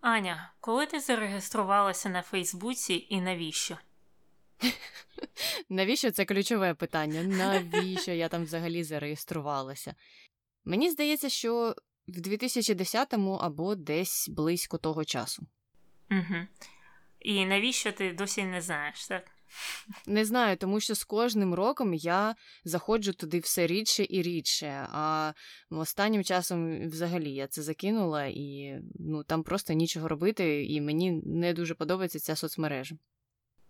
Аня, коли ти зареєструвалася на Фейсбуці і навіщо? Навіщо це ключове питання? Навіщо я там взагалі зареєструвалася? Мені здається, що в 2010-му або десь близько того часу. Угу. І навіщо ти досі не знаєш, так? Не знаю, тому що з кожним роком я заходжу туди все рідше і рідше. А останнім часом взагалі я це закинула, і ну там просто нічого робити, і мені не дуже подобається ця соцмережа.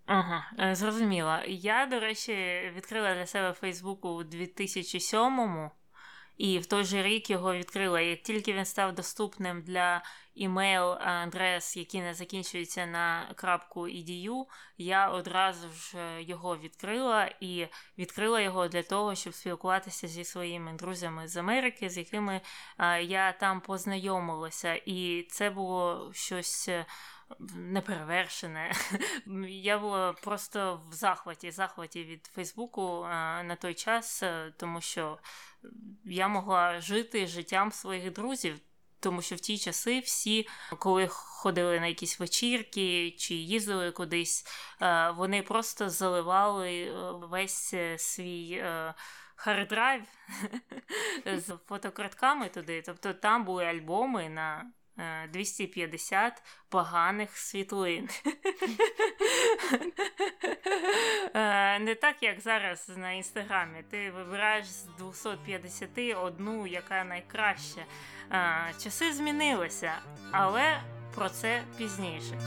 Ага, е, зрозуміла. Я, до речі, відкрила для себе Фейсбук у 2007-му, і в той же рік його відкрила. Як тільки він став доступним для імейл адрес, які не закінчуються на крапку .edu, я одразу ж його відкрила і відкрила його для того, щоб спілкуватися зі своїми друзями з Америки, з якими я там познайомилася. І це було щось. Е, неперевершене. Я була просто в захваті, захваті від Фейсбуку на той час, е, тому що я могла жити життям своїх друзів. Тому що в ті часи всі, коли ходили на якісь вечірки чи їздили кудись, е, вони просто заливали е, весь свій харддрайв з фотокартками туди. Тобто там були альбоми на 250 е, поганих світлин. Е, не так, як зараз на інстаграмі. Ти вибираєш з 250 одну, яка найкраща. Е, часи змінилися, але про це пізніше.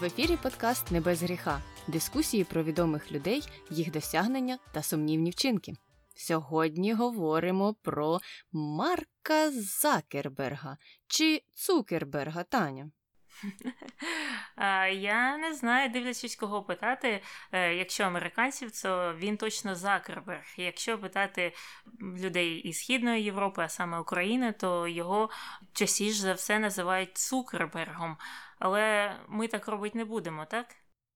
В ефірі подкаст Не без гріха, дискусії про відомих людей, їх досягнення та сумнівні вчинки. Сьогодні говоримо про Марка Закерберга чи Цукерберга Таня. Я не знаю, дивлячись, кого питати. Е, якщо американців, то він точно Закерберг. Якщо питати людей із Східної Європи, а саме України, то його частіше за все називають Цукербергом. Але ми так робити не будемо, так?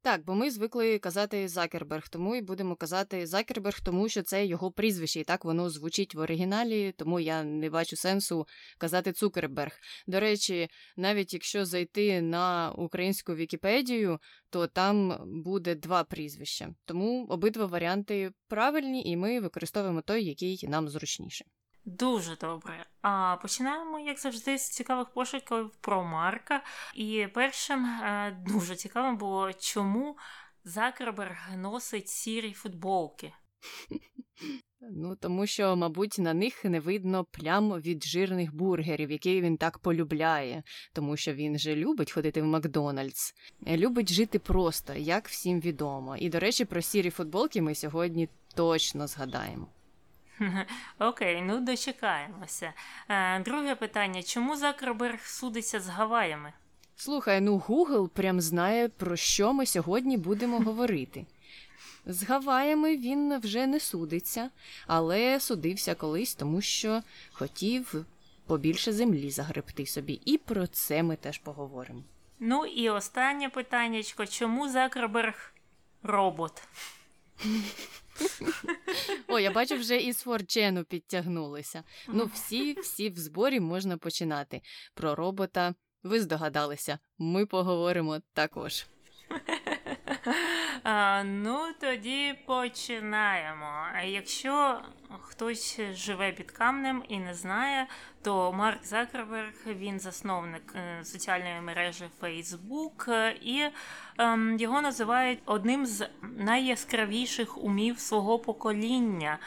Так, бо ми звикли казати Закерберг, тому і будемо казати Закерберг, тому що це його прізвище, і так воно звучить в оригіналі, тому я не бачу сенсу казати Цукерберг. До речі, навіть якщо зайти на українську Вікіпедію, то там буде два прізвища. Тому обидва варіанти правильні, і ми використовуємо той, який нам зручніше. Дуже добре. А починаємо, як завжди, з цікавих пошуків про Марка. І першим е, дуже цікавим було, чому Закерберг носить сірі футболки. Ну, тому що, мабуть, на них не видно плям від жирних бургерів, які він так полюбляє, тому що він же любить ходити в Макдональдс, любить жити просто, як всім відомо. І, до речі, про сірі футболки ми сьогодні точно згадаємо. Окей, ну дочекаємося. Е, друге питання: чому Закерберг судиться з Гаваями? Слухай, ну Гугл прям знає, про що ми сьогодні будемо говорити. З Гаваями він вже не судиться, але судився колись, тому що хотів побільше землі загребти собі. І про це ми теж поговоримо. Ну і останнє питання: чому Закерберг робот? О, я бачу, вже із форчену підтягнулися. Ну, всі, всі в зборі можна починати. Про робота ви здогадалися, ми поговоримо також. А, Ну, тоді починаємо. А якщо хтось живе під камнем і не знає, то Марк Закерберг, він засновник е, соціальної мережі Facebook, і ем, його називають одним з найяскравіших умів свого покоління.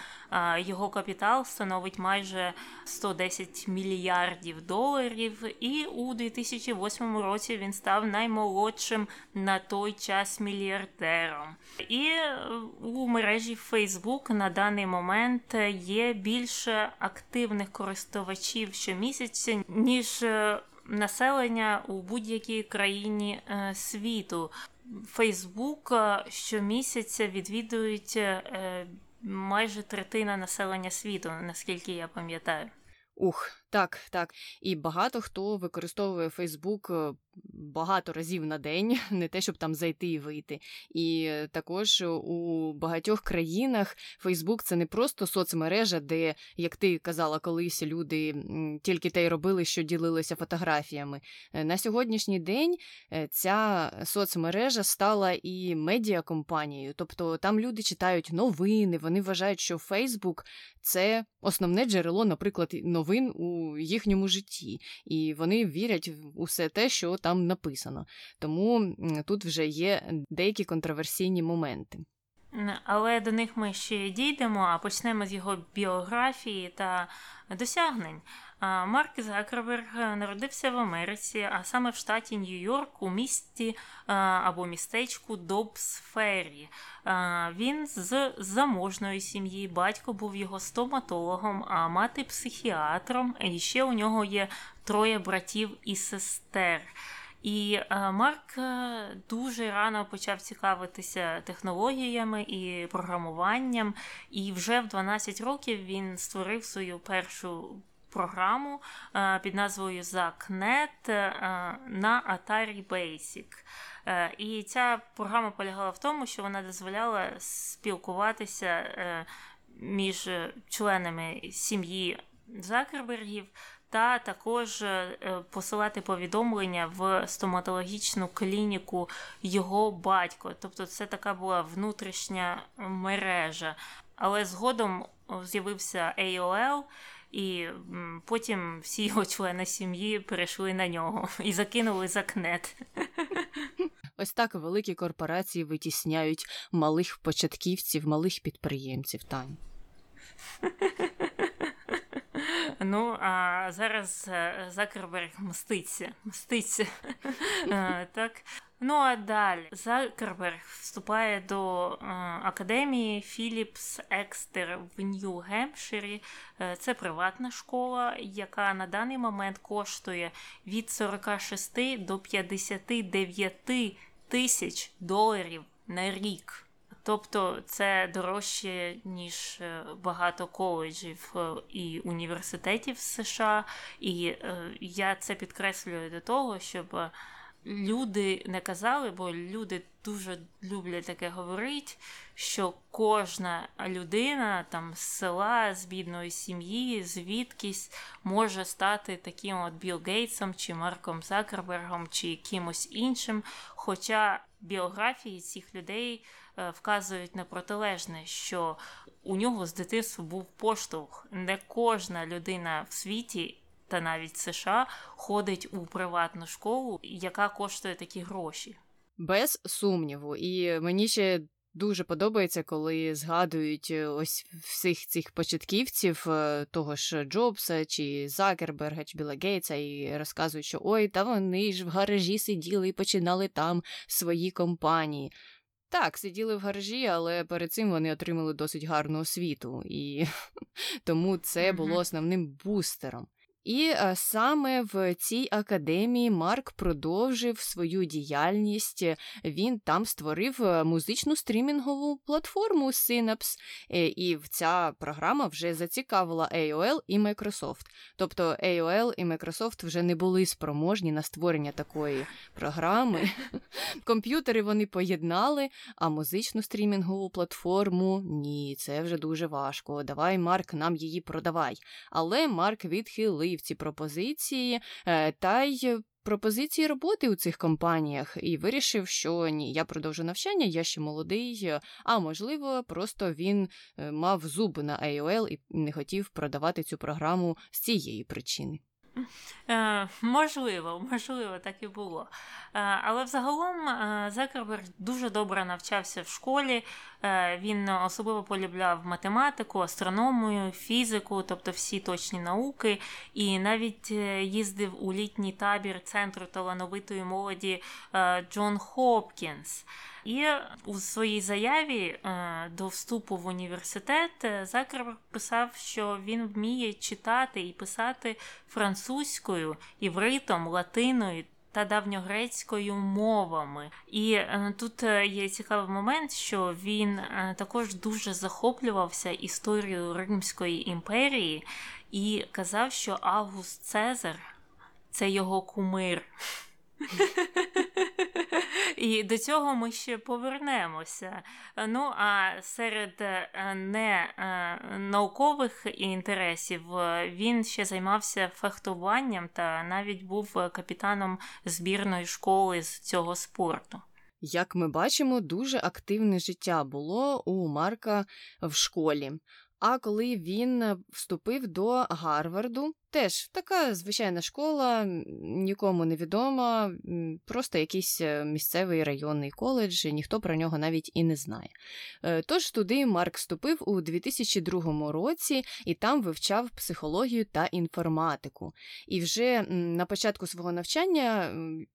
Його капітал становить майже 110 мільярдів доларів, і у 2008 році він став наймолодшим на той час мільярдером. І е, у мережі Facebook на даний момент є більше активних користувачів щомісяця, ніж е, населення у будь-якій країні е, світу. Фейсбук щомісяця відвідують майже третина населення світу, наскільки я пам'ятаю. Ух, Так, так. І багато хто використовує Фейсбук багато разів на день, не те, щоб там зайти і вийти. І також у багатьох країнах Фейсбук це не просто соцмережа, де, як ти казала, колись люди тільки те й робили, що ділилися фотографіями. Е, на сьогоднішній день е, ця соцмережа стала і медіакомпанією, тобто там люди читають новини, вони вважають, що Фейсбук це основне джерело, наприклад, новин у їхньому житті, і вони вірять в усе те, що там написано. Тому тут вже є деякі контроверсійні моменти. Але до них ми ще дійдемо, а почнемо з його біографії та досягнень. Марк Закерберг народився в Америці, а саме в штаті Нью-Йорк у місті або містечку Добсфері. Він з заможної сім'ї, батько був його стоматологом, а мати психіатром. І ще у нього є троє братів і сестер. І Марк дуже рано почав цікавитися технологіями і програмуванням, і вже в 12 років він створив свою першу програму під назвою ZACNet на Atari Basic. Е, і ця програма полягала в тому, що вона дозволяла спілкуватися е, між членами сім'ї Закербергів та також е, посилати повідомлення в стоматологічну клініку його батько. Тобто, це така була внутрішня мережа. Але згодом з'явився AOL, і потім всі його члени сім'ї перейшли на нього і закинули за кнет. Ось так великі корпорації витісняють малих початківців, малих підприємців. Тань. Ну, а зараз е, Закерберг мститься. мститься. Е, так. Ну а далі Закерберг вступає до е, академії Філіпс Екстер в Нью-Гемпширі. Е, це приватна школа, яка на даний момент коштує від 46 до 59 тисяч доларів на рік. Тобто це дорожче, ніж е, багато коледжів е, і університетів США. І е, я це підкреслюю до того, щоб люди не казали, бо люди дуже люблять таке говорити, що кожна людина там з села, з бідної сім'ї, звідкись може стати таким от Білл Гейтсом, чи Марком Закербергом, чи кимось іншим. Хоча біографії цих людей. Е, вказують на протилежне, що у нього з дитинства був поштовх. Не кожна людина в світі. Та навіть США ходить у приватну школу, яка коштує такі гроші. Без сумніву. І мені ще дуже подобається, коли згадують е, ось всіх цих початківців, е, того ж Джобса чи Закерберга, чи Біла Гейтса, і розказують, що ой, та вони ж в гаражі сиділи і починали там свої компанії. Так, сиділи в гаражі, але перед цим вони отримали досить гарну освіту, і тому це було основним бустером. І е, саме в цій академії Марк продовжив свою діяльність. Він там створив е, музичну стрімінгову платформу Synapse, і ця програма вже зацікавила AOL і Microsoft. Тобто AOL і Microsoft вже не були спроможні на створення такої програми. Комп'ютери вони поєднали, а музичну стрімінгову платформу ні, це вже дуже важко. Давай, Марк, нам її продавай. Але Марк відхилив в ці пропозиції, е, та й пропозиції роботи у цих компаніях, і вирішив, що ні, я продовжу навчання, я ще молодий, а можливо, просто він е, мав зуби на AOL і не хотів продавати цю програму з цієї причини. Е, Можливо, можливо, так і було. Е, але взагалом е, Закерберг дуже добре навчався в школі. Е, Він особливо полюбляв математику, астрономію, фізику, тобто всі точні науки, і навіть їздив у літній табір центру талановитої молоді Джон Хопкінс. І у своїй заяві е, до вступу в університет е, Закерберг писав, що він вміє читати і писати французькою, івритом, латиною та давньогрецькою мовами. І е, тут е, є цікавий момент, що він е, також дуже захоплювався історією Римської імперії і казав, що Август Цезар це його кумир. І до цього ми ще повернемося. Ну а серед е, не е, наукових інтересів е, він ще займався фехтуванням та навіть був капітаном збірної школи з цього спорту. Як ми бачимо, дуже активне життя було у Марка в школі. А коли він е, вступив до Гарварду, теж така звичайна школа, нікому не відома, просто якийсь е, місцевий районний коледж, ніхто про нього навіть і не знає. Е, тож туди Марк вступив у 2002 році і там вивчав психологію та інформатику. І вже на початку свого навчання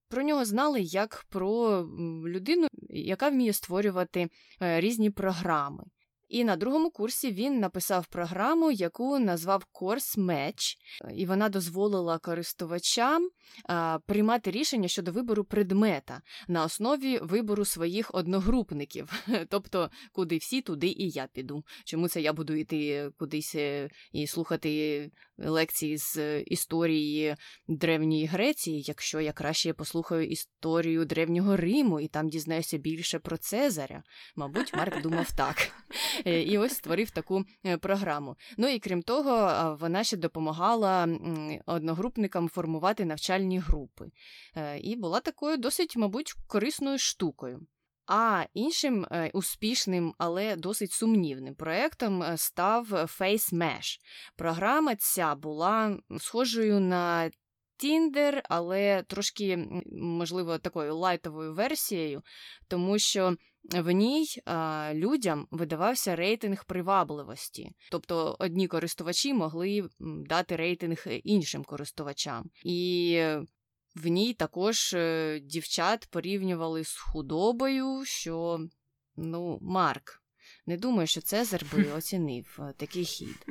про нього знали як про людину, яка вміє створювати різні програми. І на другому курсі він написав програму, яку назвав Course Match, і вона дозволила користувачам а, приймати рішення щодо вибору предмета на основі вибору своїх одногрупників. Тобто, куди всі, туди і я піду. Чому це я буду йти кудись е, і слухати лекції з історії древньої Греції, якщо я краще послухаю історію древнього Риму і там дізнаюся більше про Цезаря? Мабуть, Марк думав так. Е, і ось створив таку е, програму. Ну і крім того, вона ще допомагала одногрупникам формувати навчальні групи. Е, і була такою досить, мабуть, корисною штукою. А іншим успішним, але досить сумнівним проєктом став Face Mesh. Програма ця була схожою на Tinder, але трошки, можливо, такою лайтовою версією, тому що в ній а, людям видавався рейтинг привабливості, тобто одні користувачі могли дати рейтинг іншим користувачам. І в ній також е, дівчат порівнювали з худобою, що ну, Марк. Не думаю, що Цезар би оцінив е, такий хід.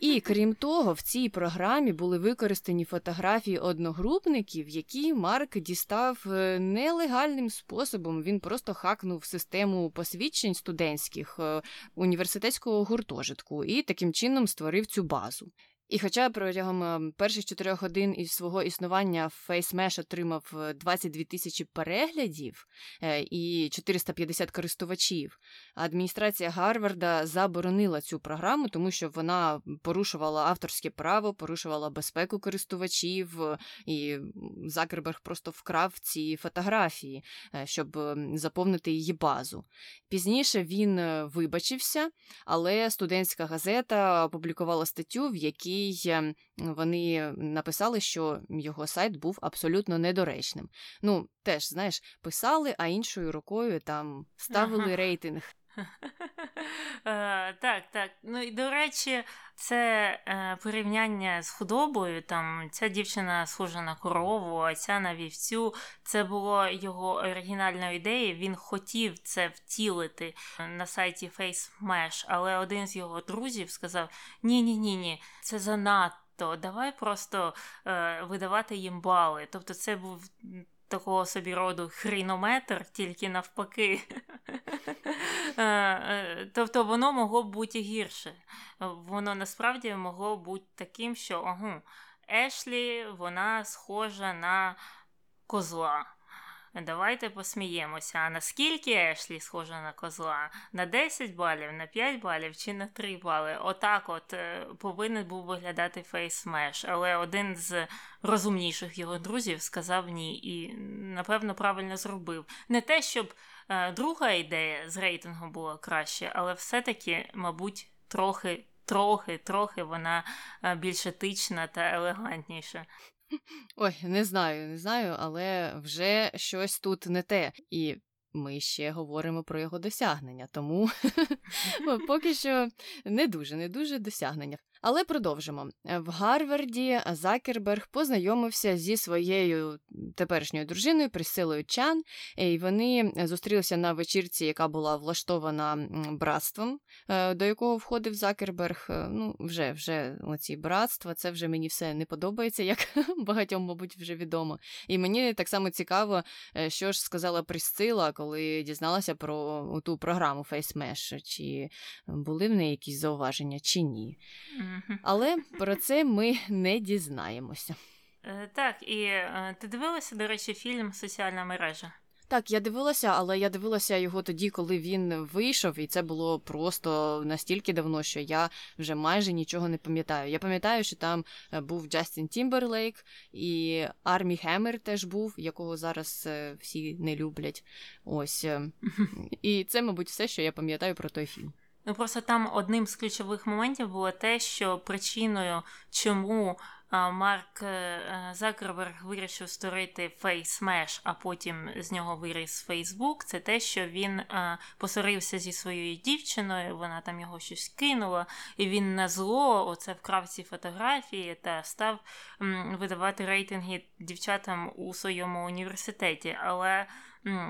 І крім того, в цій програмі були використані фотографії одногрупників, які Марк дістав е, нелегальним способом. Він просто хакнув систему посвідчень студентських е, університетського гуртожитку і таким чином створив цю базу. І хоча протягом ем, перших чотирьох годин із свого існування FaceMesh отримав 22 е, тисячі переглядів е, і 450 користувачів, адміністрація Гарварда заборонила цю програму, тому що вона порушувала авторське право, порушувала безпеку користувачів, і Закерберг просто вкрав ці фотографії, е, щоб ем, заповнити її базу. Пізніше він вибачився, але студентська газета опублікувала статтю, в якій якій ем, вони написали, що його сайт був абсолютно недоречним. Ну, теж, знаєш, писали, а іншою рукою там ставили ага. рейтинг. Е, так, так. Ну і до речі, це е, порівняння з худобою. Там ця дівчина схожа на корову, а ця на вівцю. Це було його оригінальною ідеєю. Він хотів це втілити на сайті FaceMesh, але один з його друзів сказав: Ні-ні, ні, ні, це занадто. Давай просто е, видавати їм бали. Тобто, це був такого собі роду хрінометр, тільки навпаки. Е, е, тобто воно могло б бути гірше. Воно насправді могло бути таким, що Ешлі вона схожа на козла. Давайте посміємося. А наскільки Ешлі схожа на козла? На 10 балів, на 5 балів чи на 3 бали? Отак от е, повинен був виглядати Facemash. Але один з розумніших його друзів сказав ні. І, напевно, правильно зробив. Не те, щоб е, друга ідея з рейтингу була краще, але все-таки, мабуть, трохи. Трохи, трохи вона е, більш етична та елегантніша. Ой, не знаю, не знаю, але вже щось тут не те. І ми ще говоримо про його досягнення, тому поки що не дуже, не дуже досягнення. Але продовжимо. В Гарварді Закерберг познайомився зі своєю теперішньою дружиною Присилою Чан, і вони зустрілися на вечірці, яка була влаштована братством, е, до якого входив Закерберг. Е, ну, вже вже оці братства, це вже мені все не подобається, як багатьом, мабуть, вже відомо. І мені так само цікаво, е, що ж сказала Присцила, коли дізналася про ту програму FaceMesh, чи були в неї якісь зауваження, чи ні. Але про це ми не дізнаємося. Е, так, і е, ти дивилася, до речі, фільм Соціальна мережа? Так, я дивилася, але я дивилася його тоді, коли він вийшов, і це було просто настільки давно, що я вже майже нічого не пам'ятаю. Я пам'ятаю, що там е, був Джастін Тімберлейк і Армі Хеммер теж був, якого зараз всі не люблять. Ось. І це, мабуть, все, що я пам'ятаю про той фільм. Ну просто там одним з ключових моментів було те, що причиною, чому Марк е, е, Закерберг вирішив створити FaceMesh, а потім з нього виріс Facebook, це те, що він е, посорився зі своєю дівчиною, вона там його щось кинула, і він на зло оце вкрав ці фотографії та став видавати рейтинги дівчатам у своєму університеті. Але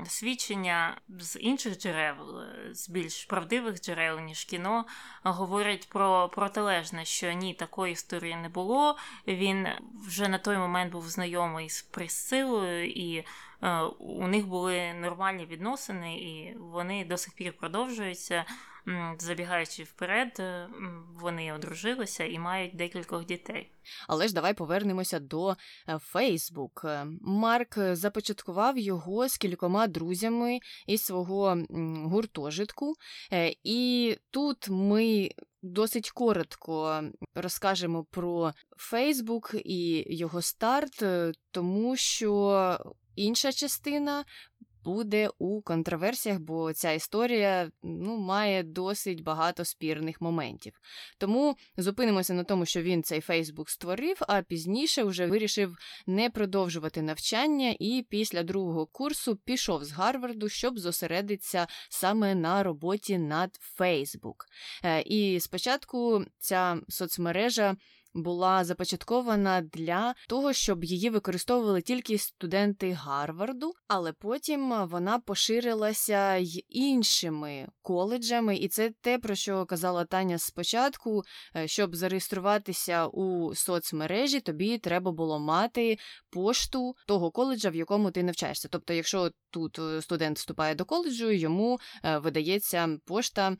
свідчення з інших джерел, е, з більш правдивих джерел, ніж кіно, говорять про протилежне, що ні, такої історії не було. Він вже на той момент був знайомий з присилою, і е, у них були нормальні відносини, і вони до сих пір продовжуються. Забігаючи вперед, е, вони одружилися і мають декількох дітей. Але ж давай повернемося до Фейсбук. Е, Марк започаткував його з кількома друзями із свого гуртожитку, е, і тут ми. Досить коротко розкажемо про Фейсбук і його старт, тому що інша частина буде у контроверсіях, бо ця історія ну, має досить багато спірних моментів. Тому зупинимося на тому, що він цей Фейсбук створив, а пізніше вже вирішив не продовжувати навчання і після другого курсу пішов з Гарварду, щоб зосередитися саме на роботі над Фейсбук. І спочатку ця соцмережа була започаткована для того, щоб її використовували тільки студенти Гарварду, але потім вона поширилася й іншими коледжами, і це те, про що казала Таня спочатку. Е, щоб зареєструватися у соцмережі, тобі треба було мати пошту того коледжа, в якому ти навчаєшся. Тобто, якщо тут е, студент вступає до коледжу, йому е, видається пошта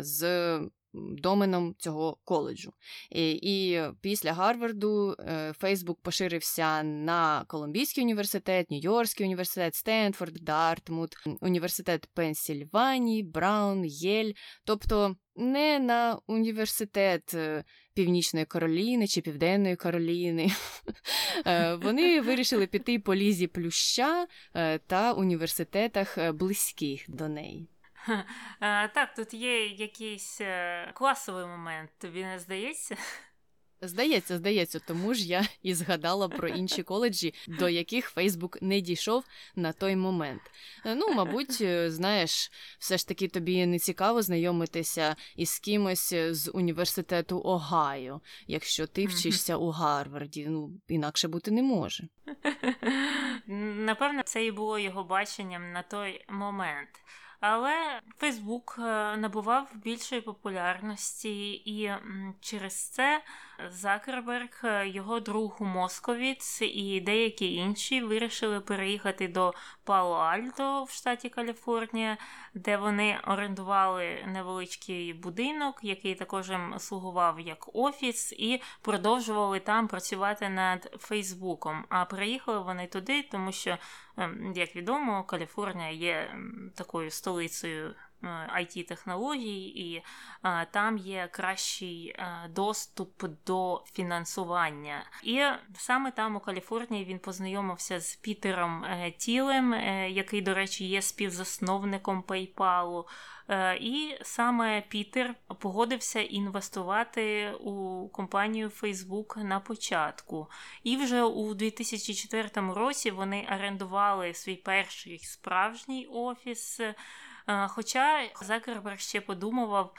з доменом цього коледжу. І, і після Гарварду Фейсбук поширився на Колумбійський університет, Нью-Йоркський університет, Стенфорд, Дартмут, університет Пенсільванії, Браун, Єль. Тобто не на університет. Е, Північної Кароліни чи Південної Кароліни. Е, вони вирішили піти по лізі плюща е, та університетах близьких до неї. Так, тут є якийсь е, класовий момент, тобі не здається? Здається, здається, тому ж я і згадала про інші коледжі, до яких Фейсбук не дійшов на той момент. Е, ну, мабуть, е, знаєш, все ж таки тобі не цікаво знайомитися із кимось з університету Огайо, якщо ти вчишся у Гарварді. Ну, інакше бути не може. Напевно, це і було його баченням на той момент. Але Фейсбук набував більшої популярності, і через це Закерберг, е, його друг Московіц і деякі інші вирішили переїхати до Пало-Альто в штаті Каліфорнія, де вони орендували невеличкий будинок, який також слугував як офіс, і продовжували там працювати над Фейсбуком. А приїхали вони туди, тому що, ем, як відомо, Каліфорнія є такою столицею it е, технологій і а, там є кращий а, доступ до фінансування. І саме там у Каліфорнії він познайомився з Пітером е, Тілем, е, який, до речі, є співзасновником PayPal. І саме Пітер погодився інвестувати у компанію Facebook на початку. І вже у 2004 році вони орендували свій перший справжній офіс Хоча Закерберг ще подумував,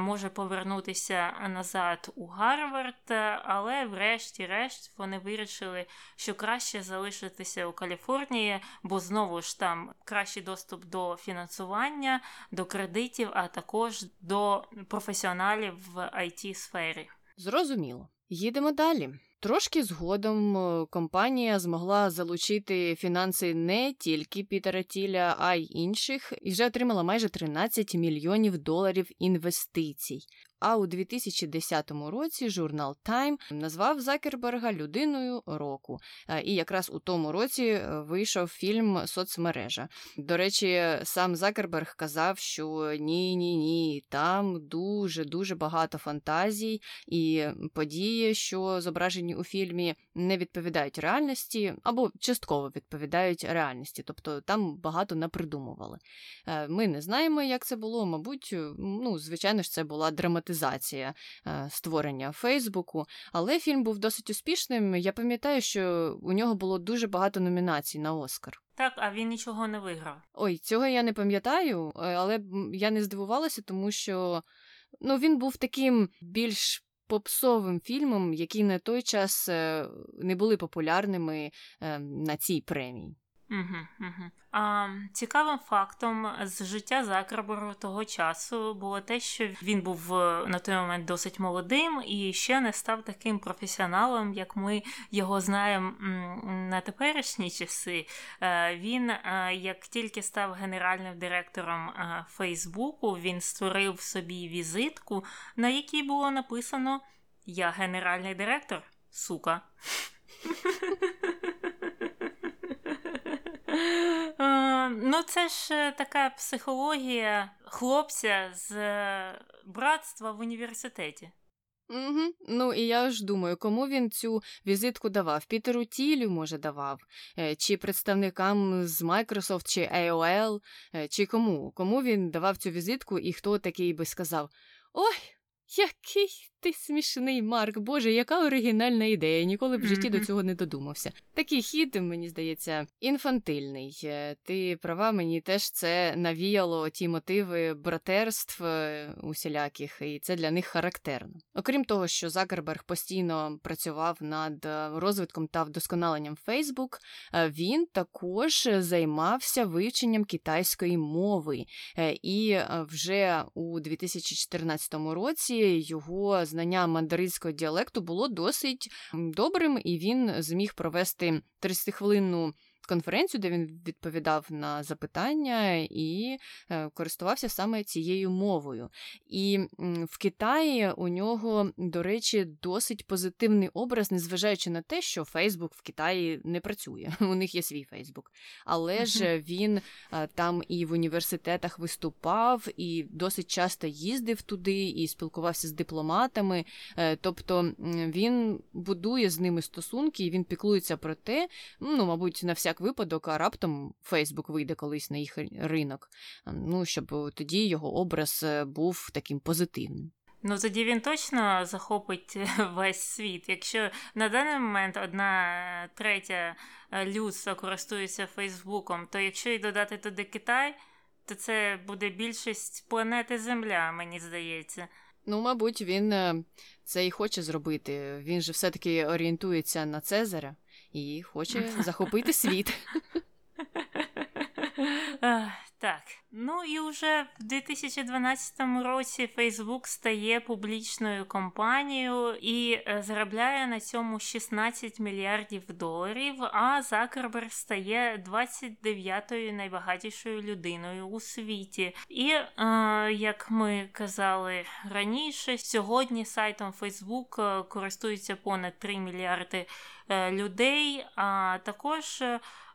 може повернутися назад у Гарвард, але врешті-решт вони вирішили, що краще залишитися у Каліфорнії, бо знову ж там кращий доступ до фінансування, до кредитів, а також до професіоналів в it сфері. Зрозуміло. Їдемо далі. Трошки згодом е, компанія змогла залучити фінанси не тільки Пітера Тіля, а й інших, і вже отримала майже 13 мільйонів доларів інвестицій. А у 2010 році журнал Time назвав Закерберга людиною року. Е, і якраз у тому році е, вийшов фільм Соцмережа. До речі, сам Закерберг казав, що ні, ні, ні, там дуже дуже багато фантазій і події, що зображені у фільмі, не відповідають реальності або частково відповідають реальності, тобто там багато напридумували. Е, ми не знаємо, як це було. Мабуть, ну звичайно ж, це була драматизація монетизація е, створення Фейсбуку. Але фільм був досить успішним. Я пам'ятаю, що у нього було дуже багато номінацій на Оскар. Так, а він нічого не виграв. Ой, цього я не пам'ятаю, е, але я не здивувалася, тому що ну, він був таким більш. Попсовим фільмом, які на той час е, не були популярними на цій премії. Угу, угу. А, Цікавим фактом з життя Закерберу того часу було те, що він був е, на той момент досить молодим і ще не став таким професіоналом, як ми його знаємо на теперішні часи. Е, він, е, як тільки став генеральним директором Фейсбуку, він створив собі візитку, на якій було написано Я генеральний директор, сука. Ну, це ж е, така психологія хлопця з е, братства в університеті. Угу. Ну і я ж думаю, кому він цю візитку давав? Пітеру Тілю, може, давав, е, чи представникам з Microsoft, чи AOL, чи кому? Кому він давав цю візитку, і хто такий би сказав: Ой, який ти смішний, Марк, Боже, яка оригінальна ідея. Ніколи б в житті mm-hmm. до цього не додумався. Такий хід, мені здається, інфантильний. Е, ти права, мені теж це навіяло ті мотиви братерств е, усіляких, і це для них характерно. Окрім того, що Закерберг постійно працював над е, розвитком та вдосконаленням Фейсбук, він також займався вивченням китайської мови. І вже у 2014 році його знання мандаринського діалекту було досить добрим, і він зміг провести 30-хвилинну конференцію, де він відповідав на запитання і е, користувався саме цією мовою. І в Китаї у нього, до речі, досить позитивний образ, незважаючи на те, що Фейсбук в Китаї не працює. У них є свій Фейсбук. Але ж він е, там і в університетах виступав, і досить часто їздив туди і спілкувався з дипломатами. Е, тобто він будує з ними стосунки, і він піклується про те, ну, мабуть, на всяк випадок, а раптом Фейсбук вийде колись на їх ринок. Ну, щоб тоді його образ е, був таким позитивним. Ну тоді він точно захопить е, весь світ. Якщо на даний момент одна третя е, людства користується Фейсбуком, то якщо й додати туди Китай, то це буде більшість планети Земля, мені здається. Ну, мабуть, він це і хоче зробити. Він же все-таки орієнтується на Цезаря і хоче захопити світ. Так, ну і вже в 2012 році Facebook стає публічною компанією і е, заробляє на цьому 16 мільярдів доларів. А Закерберг стає 29-ю найбагатішою людиною у світі. І е, як ми казали раніше, сьогодні сайтом Facebook е, користується понад 3 мільярди е, людей, а також.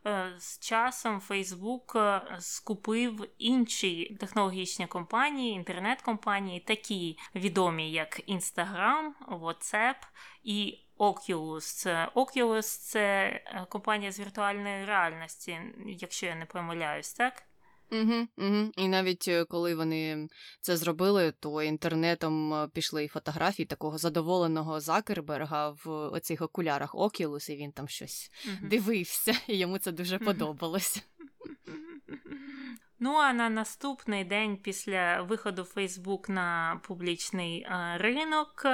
Е, з часом Фейсбук скупив інші технологічні компанії, інтернет-компанії, такі відомі, як Instagram, WhatsApp і Oculus. Oculus – це е, компанія з віртуальної реальності, якщо я не помиляюсь, так? Угу, угу. І навіть е, коли вони це зробили, то інтернетом е, пішли і фотографії такого задоволеного Закерберга в оцих окулярах Oculus, і він там щось угу. дивився, і йому це дуже подобалось. Ну а на наступний день після виходу Фейсбук на публічний е, ринок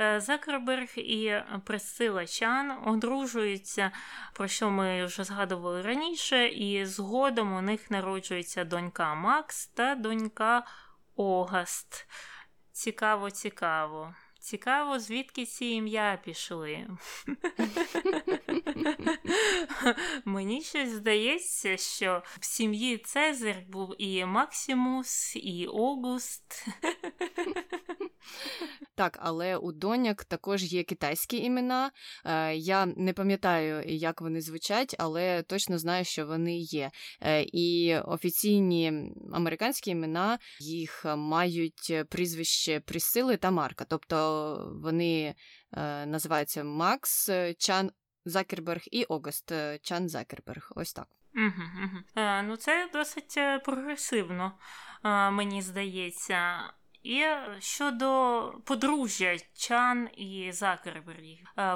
е, Закерберг і Пресила Чан одружуються, про що ми вже згадували раніше, і згодом у них народжується донька Макс та донька Огаст. Цікаво, цікаво. Цікаво, звідки ці ім'я пішли. Мені щось здається, що в сім'ї Цезар був і Максимус, і Огуст. Так, але у доняк також є китайські імена. Е, я не пам'ятаю, як вони звучать, але точно знаю, що вони є. Е, і офіційні американські імена їх мають прізвище Присили та Марка. Тобто вони е, називаються Макс Чан Закерберг і Огаст Чан Закерберг. Ось так. Угу, угу. Ну, це досить прогресивно, мені здається. І щодо подружжя Чан і Закерберг,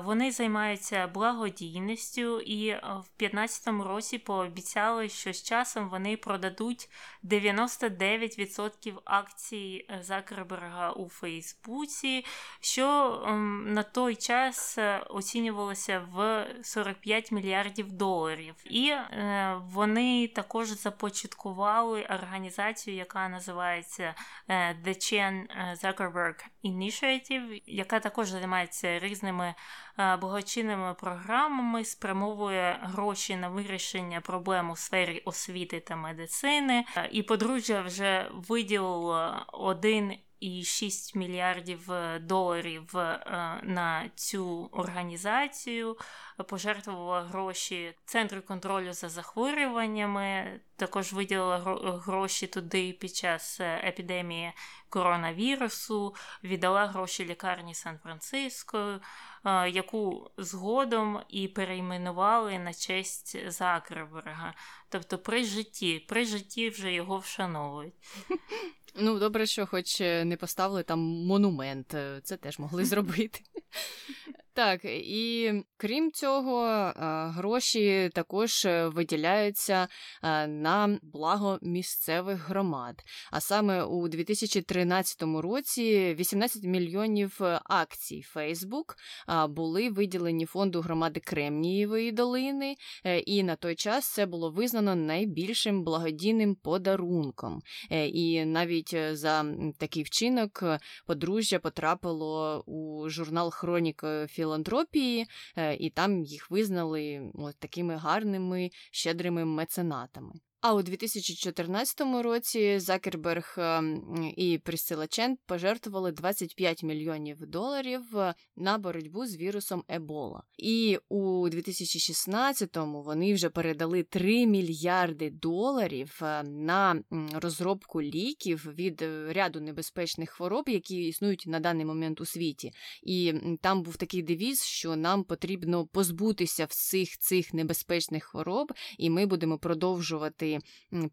вони займаються благодійністю, і в 15-му році пообіцяли, що з часом вони продадуть 99% акцій Закерберга у Фейсбуці, що ем, на той час е, оцінювалося в 45 мільярдів доларів. І е, вони також започаткували організацію, яка називається е, The Chen Zuckerberg Initiative, яка також займається різними благочинними програмами, спрямовує гроші на вирішення проблем у сфері освіти та медицини. І подружжя вже виділило один. І 6 мільярдів доларів на цю організацію пожертвувала гроші Центру контролю за захворюваннями, також виділила гроші туди під час епідемії коронавірусу, віддала гроші лікарні Сан-Франциско, е, яку згодом і перейменували на честь Закерберга. Тобто при житті, при житті вже його вшановують. Ну, добре, що хоч е, не поставили там монумент, це теж могли зробити. Так, і крім цього, гроші також е, виділяються на благо місцевих громад. А саме у 2013 році 18 мільйонів е, акцій Facebook були виділені фонду громади Кремнієвої долини, е, і на той час це було визнано найбільшим благодійним подарунком. І навіть за такий вчинок подружжя потрапило у журнал Хронік Філософії філантропії, е, і там їх визнали такими гарними, щедрими меценатами. А у 2014 році Закерберг ем, і Присила Чен пожертвували 25 мільйонів доларів е, на боротьбу з вірусом Ебола. І у 2016-му вони вже передали 3 мільярди доларів е, на розробку ліків від е, ряду небезпечних хвороб, які існують на даний момент у світі. І там був такий девіз, що нам потрібно позбутися всіх цих небезпечних хвороб, і ми будемо продовжувати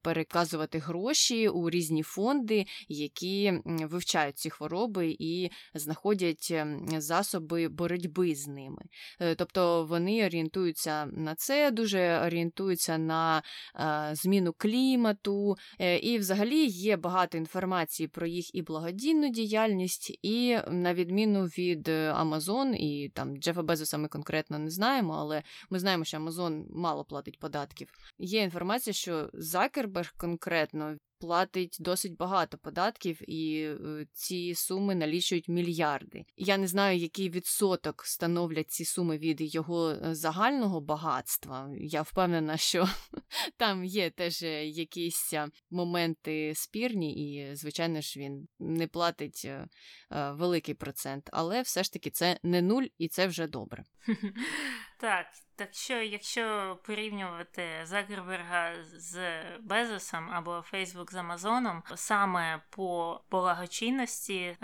переказувати гроші у різні фонди, які вивчають ці хвороби і знаходять засоби боротьби з ними. Е, тобто вони орієнтуються на це, дуже орієнтуються на е, зміну клімату, е, і взагалі є багато інформації про їх і благодійну діяльність, і на відміну від Amazon і там Джефа Безоса ми конкретно не знаємо, але ми знаємо, що Amazon мало платить податків. Є інформація, що Закерберг конкретно платить досить багато податків, і е, ці суми налічують мільярди. Я не знаю, який відсоток становлять ці суми від його е, загального багатства. Я впевнена, що там є теж е, якісь моменти спірні, і, звичайно ж, він не платить великий процент, але все ж таки це не нуль, і це вже добре. Так, так що, якщо порівнювати Закерберга з Безосом або Фейсбук з Амазоном, саме по благочинності, е,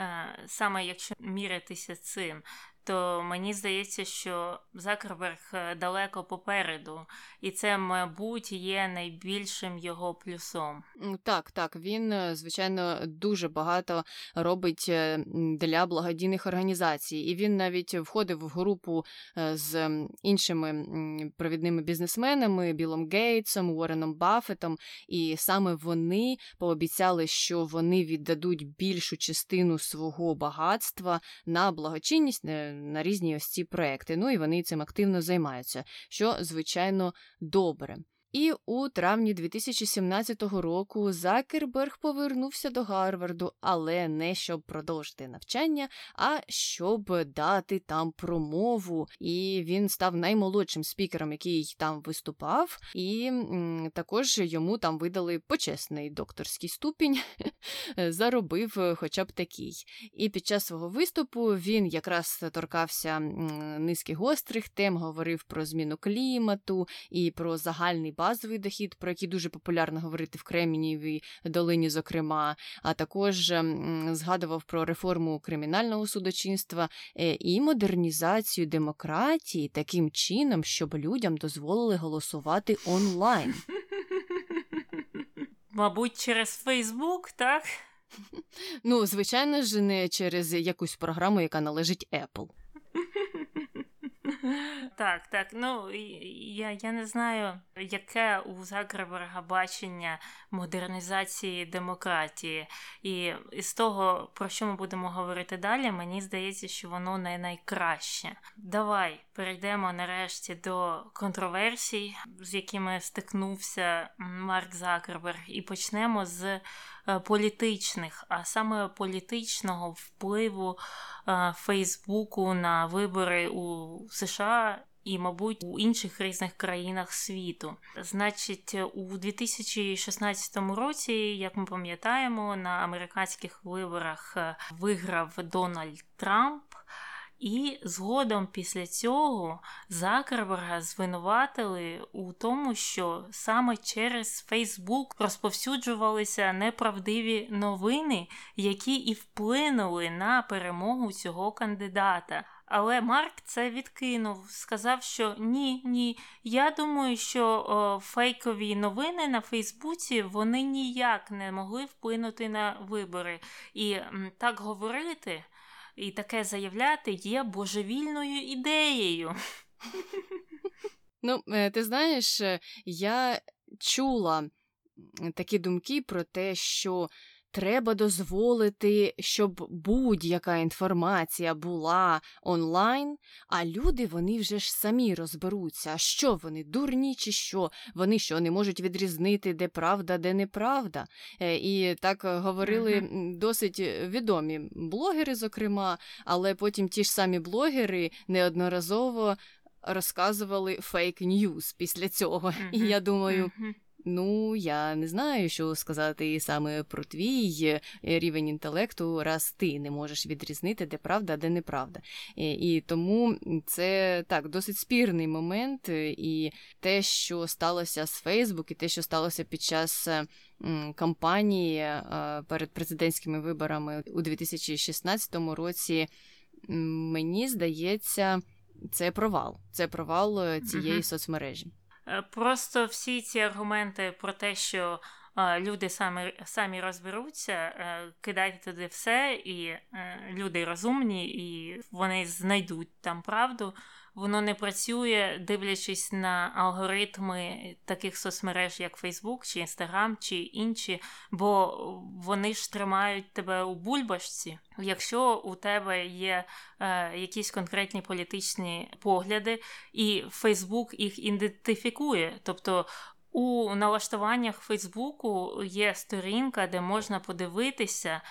саме якщо мірятися цим, то мені здається, що Закерберг е, далеко попереду, і це, мабуть, є найбільшим його плюсом. Так, так, він, е, звичайно, дуже багато робить е, для благодійних організацій, і він навіть входив в групу з іншими провідними бізнесменами Білом Гейтсом, Уореном Баффетом, і саме вони пообіцяли, що вони віддадуть більшу частину свого багатства на благочинність на різні ось ці проекти. Ну і вони цим активно займаються, що звичайно добре. І у травні 2017 року Закерберг повернувся до Гарварду, але не щоб продовжити навчання, а щоб дати там промову. І він став наймолодшим спікером, який там виступав, і м, також йому там видали почесний докторський ступінь, заробив хоча б такий. І під час свого виступу він якраз торкався низки гострих тем, говорив про зміну клімату і про загальний базовий дохід, про який дуже популярно говорити в Кремнієвій долині, зокрема, а також ем, згадував про реформу кримінального судочинства е, і модернізацію демократії таким чином, щоб людям дозволили голосувати онлайн. Мабуть, через Фейсбук, так? Ну, звичайно ж, не через якусь програму, яка належить Apple. Так, так. Ну я я не знаю, яке у Закерберга бачення модернізації демократії. І з того, про що ми будемо говорити далі, мені здається, що воно не найкраще. Давай перейдемо нарешті до контроверсій, з якими стикнувся Марк Закерберг, і почнемо з політичних, а саме політичного впливу е, Фейсбуку на вибори у США. І, мабуть, у інших різних країнах світу. Значить, у 2016 році, як ми пам'ятаємо, на американських виборах е, виграв Дональд Трамп. І згодом після цього Закерберга звинуватили у тому, що саме через Фейсбук розповсюджувалися неправдиві новини, які і вплинули на перемогу цього кандидата. Але Марк це відкинув, сказав, що ні, ні. Я думаю, що о, фейкові новини на Фейсбуці вони ніяк не могли вплинути на вибори. І м, так говорити і таке заявляти є божевільною ідеєю. Ну, е, ти знаєш, е, я чула такі думки про те, що Треба дозволити, щоб будь-яка інформація була онлайн, а люди вони вже ж самі розберуться. Що вони, дурні чи що? Вони що не можуть відрізнити, де правда, де неправда. Е, і так говорили uh-huh. досить відомі блогери, зокрема, але потім ті ж самі блогери неодноразово розказували фейк ньюз після цього. І я думаю. Ну, я не знаю, що сказати саме про твій е, рівень інтелекту, раз ти не можеш відрізнити, де правда, де неправда. І, і тому це так досить спірний момент, е, і те, що сталося з Фейсбук, і те, що сталося під час. Е, кампанії перед президентськими виборами у 2016 році, мені здається, це провал. Це провал цієї uh-huh. соцмережі. Е, просто всі ці аргументи про те, що е, люди самі самі розберуться, е, кидайте туди все, і люди розумні, і вони знайдуть там правду воно не працює, дивлячись на алгоритми таких соцмереж, як Facebook чи Instagram, чи інші, бо вони ж тримають тебе у бульбашці. Якщо у тебе є е, якісь конкретні політичні погляди, і Facebook їх ідентифікує, тобто у налаштуваннях Фейсбуку є сторінка, де можна подивитися,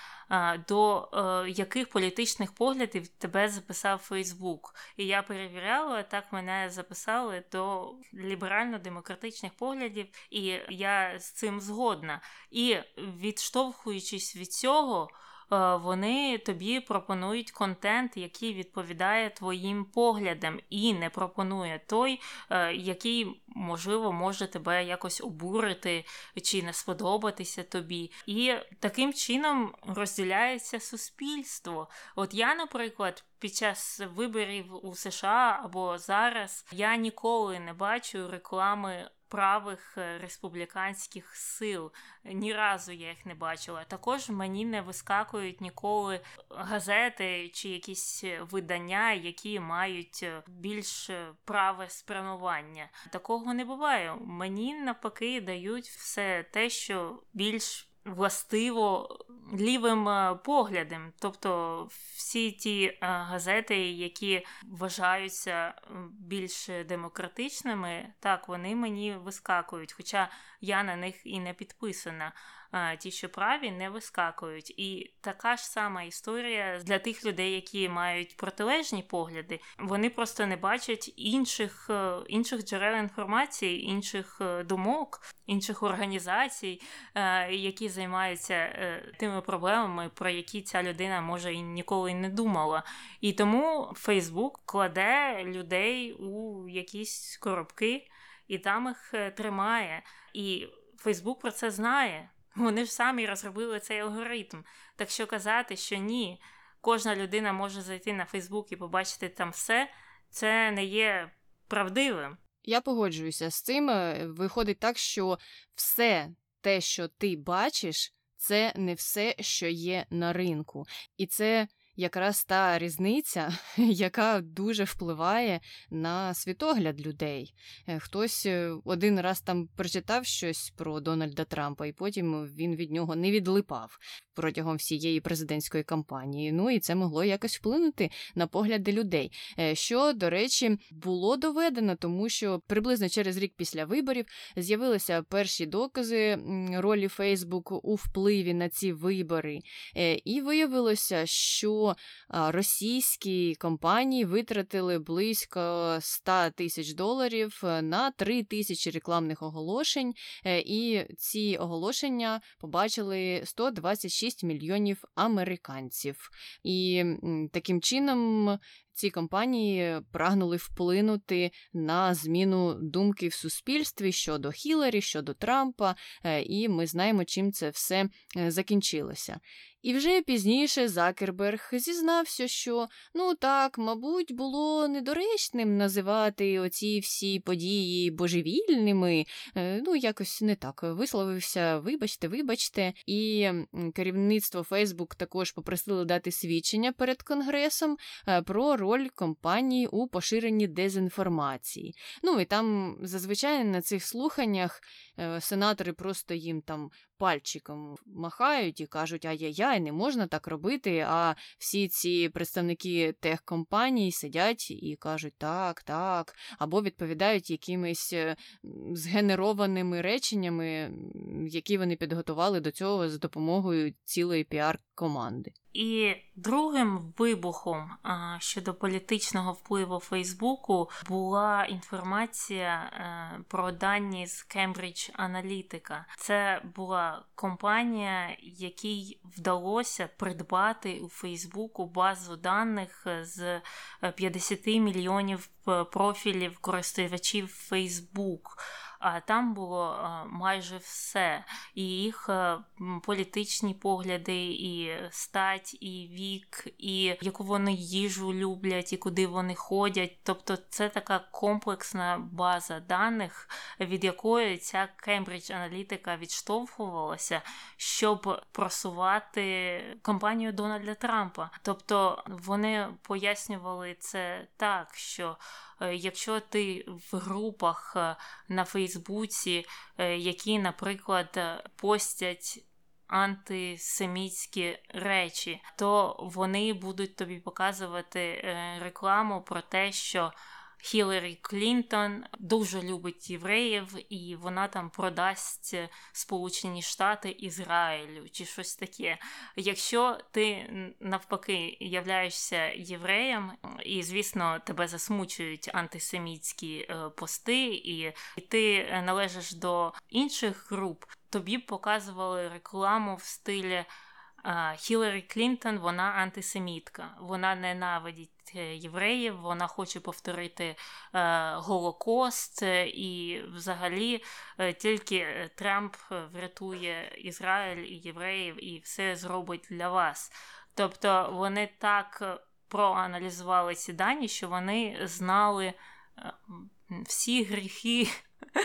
до е, яких політичних поглядів тебе записав Фейсбук. І я перевіряла, так мене записали до ліберально-демократичних поглядів, і я з цим згодна. І відштовхуючись від цього. Вони тобі пропонують контент, який відповідає твоїм поглядам, і не пропонує той, е, який, можливо, може тебе якось обурити чи не сподобатися тобі. І таким чином розділяється суспільство. От я, наприклад, під час виборів у США або зараз я ніколи не бачу реклами правих е, республіканських сил. Ні разу я їх не бачила. Також мені не вискакують ніколи газети чи якісь видання, які мають е, більш е, праве спрямування. Такого не буває. Мені навпаки дають все те, що більш властиво лівим е, поглядом. Тобто всі ті е, газети, які вважаються більш демократичними, так вони мені вискакують. Хоча я на них і не підписана ті, що праві, не вискакують. І така ж сама історія для тих людей, які мають протилежні погляди, вони просто не бачать інших е, інших джерел інформації, інших е, думок, інших організацій, е, які займаються тими проблемами, про які ця людина може і ніколи не думала. І тому Фейсбук кладе людей у якісь коробки і там їх тримає. І Фейсбук про це знає. Вони ж самі розробили цей алгоритм. Так що казати, що ні, кожна людина може зайти на Фейсбук і побачити там все, це не є правдивим. Я погоджуюся з цим. Е, виходить так, що все те, що ти бачиш, це не все, що є на ринку. І це якраз та різниця, яка дуже впливає на світогляд людей. Е, хтось е, один раз там прочитав щось про Дональда Трампа, і потім він від нього не відлипав протягом всієї президентської кампанії. Ну і це могло якось вплинути на погляди людей. Е, що, до речі, було доведено, тому що приблизно через рік після виборів з'явилися перші докази ролі Фейсбук у впливі на ці вибори, і виявилося, що російські компанії витратили близько 100 тисяч доларів е, на 3 тисячі рекламних оголошень, е, і ці оголошення побачили 126 мільйонів американців. І таким чином ці компанії прагнули вплинути на зміну думки в суспільстві щодо Хіларі, щодо Трампа, е, і ми знаємо, чим це все е, закінчилося. І вже пізніше Закерберг зізнався, що ну так, мабуть, було недоречним називати оці всі події божевільними. Е, ну, якось не так висловився, вибачте, вибачте. І керівництво Фейсбук також попросили дати свідчення перед Конгресом про роль компанії у поширенні дезінформації. Ну і там зазвичай на цих слуханнях Е, сенатори просто їм там пальчиком махають і кажуть, ай-яй-яй, не можна так робити. А всі ці представники техкомпаній сидять і кажуть так, так, або відповідають якимись е, згенерованими реченнями, які вони підготували до цього за допомогою цілої піар-команди. І другим вибухом щодо політичного впливу Фейсбуку була інформація е, про дані з Cambridge Analytica. Це була компанія, якій вдалося придбати у Фейсбуку базу даних з 50 мільйонів е, профілів користувачів а там було майже все. І їх е, політичні погляди, і стать, і вік, і яку вони їжу люблять, і куди вони ходять. Тобто це така комплексна база даних, від якої ця Кембридж аналітика відштовхувалася, щоб просувати компанію Дональда Трампа. Тобто вони пояснювали це так, що якщо ти в групах е, на Фейсбуці, е, які, наприклад, постять антисемітські речі, то вони будуть тобі показувати рекламу про те, що Хіларі Клінтон дуже любить євреїв, і вона там продасть Сполучені Штати Ізраїлю чи щось таке. Якщо ти навпаки являєшся євреєм, і, звісно, тебе засмучують антисемітські е, пости, і ти належиш до інших груп, тобі показували рекламу в стилі. Хіларі Клінтон, вона антисемітка, вона ненавидить е, євреїв, вона хоче повторити е, Голокост, е, і взагалі тільки Трамп врятує Ізраїль і євреїв і все зробить для вас. Тобто вони так проаналізували ці дані, що вони знали всі гріхи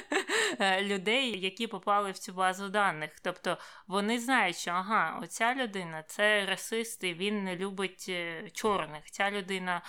людей, які попали в цю базу даних. Тобто вони знають, що ага, оця людина це расист, і він не любить е, чорних. Ця людина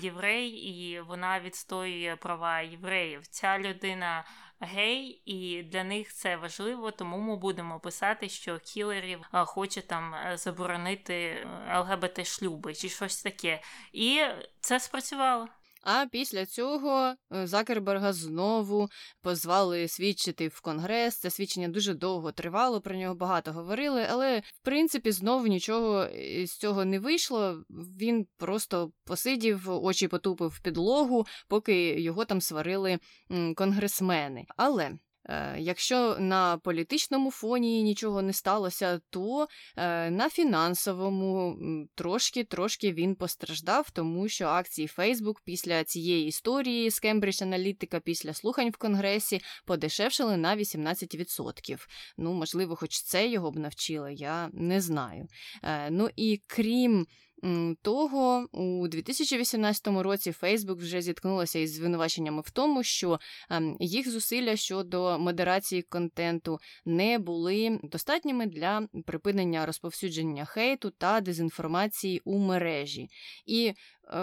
єврей, і вона відстоює права євреїв. Ця людина. Гей, і для них це важливо, тому ми будемо писати, що кілерів хоче там е, заборонити ЛГБТ шлюби чи щось таке. І це спрацювало. А після цього е, Закерберга знову позвали свідчити в конгрес. Це свідчення дуже довго тривало, про нього багато говорили, але в принципі знову нічого з цього не вийшло. Він просто посидів, очі потупив в підлогу, поки його там сварили конгресмени. Але Е, якщо на політичному фоні нічого не сталося, то е, на фінансовому трошки-трошки він постраждав, тому що акції Facebook після цієї історії з Cambridge Analytica, після слухань в Конгресі подешевшили на 18%. Ну, можливо, хоч це його б навчило, я не знаю. Е, ну і крім того у 2018 році Фейсбук вже зіткнулася із звинуваченнями в тому, що ем, їх зусилля щодо модерації контенту не були достатніми для припинення розповсюдження хейту та дезінформації у мережі. І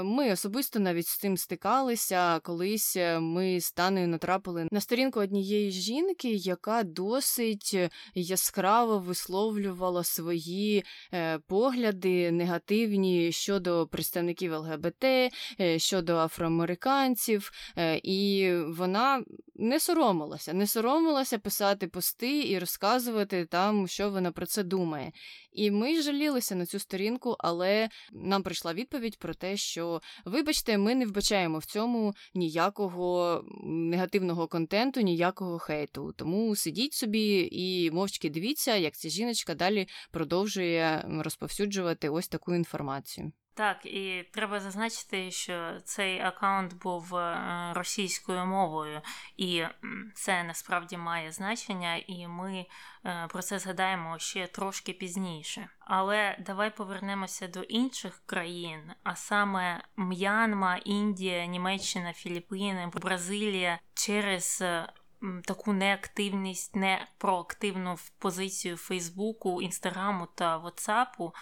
ми особисто навіть з цим стикалися. Колись е, ми з Танею натрапили на сторінку однієї жінки, яка досить е, яскраво висловлювала свої погляди негативні щодо представників ЛГБТ, щодо афроамериканців, і вона не соромилася, не соромилася писати пости і розказувати там, що вона про це думає. І ми жалілися на цю сторінку, але нам прийшла відповідь про те, що, вибачте, ми не вбачаємо в цьому ніякого негативного контенту, ніякого хейту. Тому сидіть собі і мовчки дивіться, як ця жіночка далі продовжує розповсюджувати ось таку інформацію. Так, і треба зазначити, що цей аккаунт був е, російською мовою, і це насправді має значення, і ми е, про це згадаємо ще трошки пізніше. Але давай повернемося до інших країн, а саме М'янма, Індія, Німеччина, Філіппіни, Бразилія через. Е, таку неактивність, не проактивну позицію Фейсбуку, Інстаграму та Ватсапу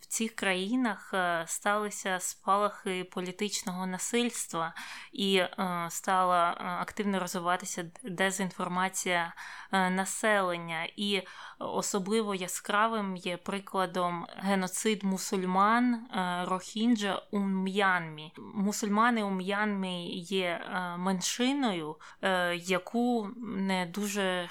в цих країнах е, сталися спалахи політичного насильства і е, стала е, активно розвиватися дезінформація населення. І особливо яскравим є прикладом геноцид мусульман Рохінджа у М'янмі. Мусульмани у М'янмі є меншиною, яку не дуже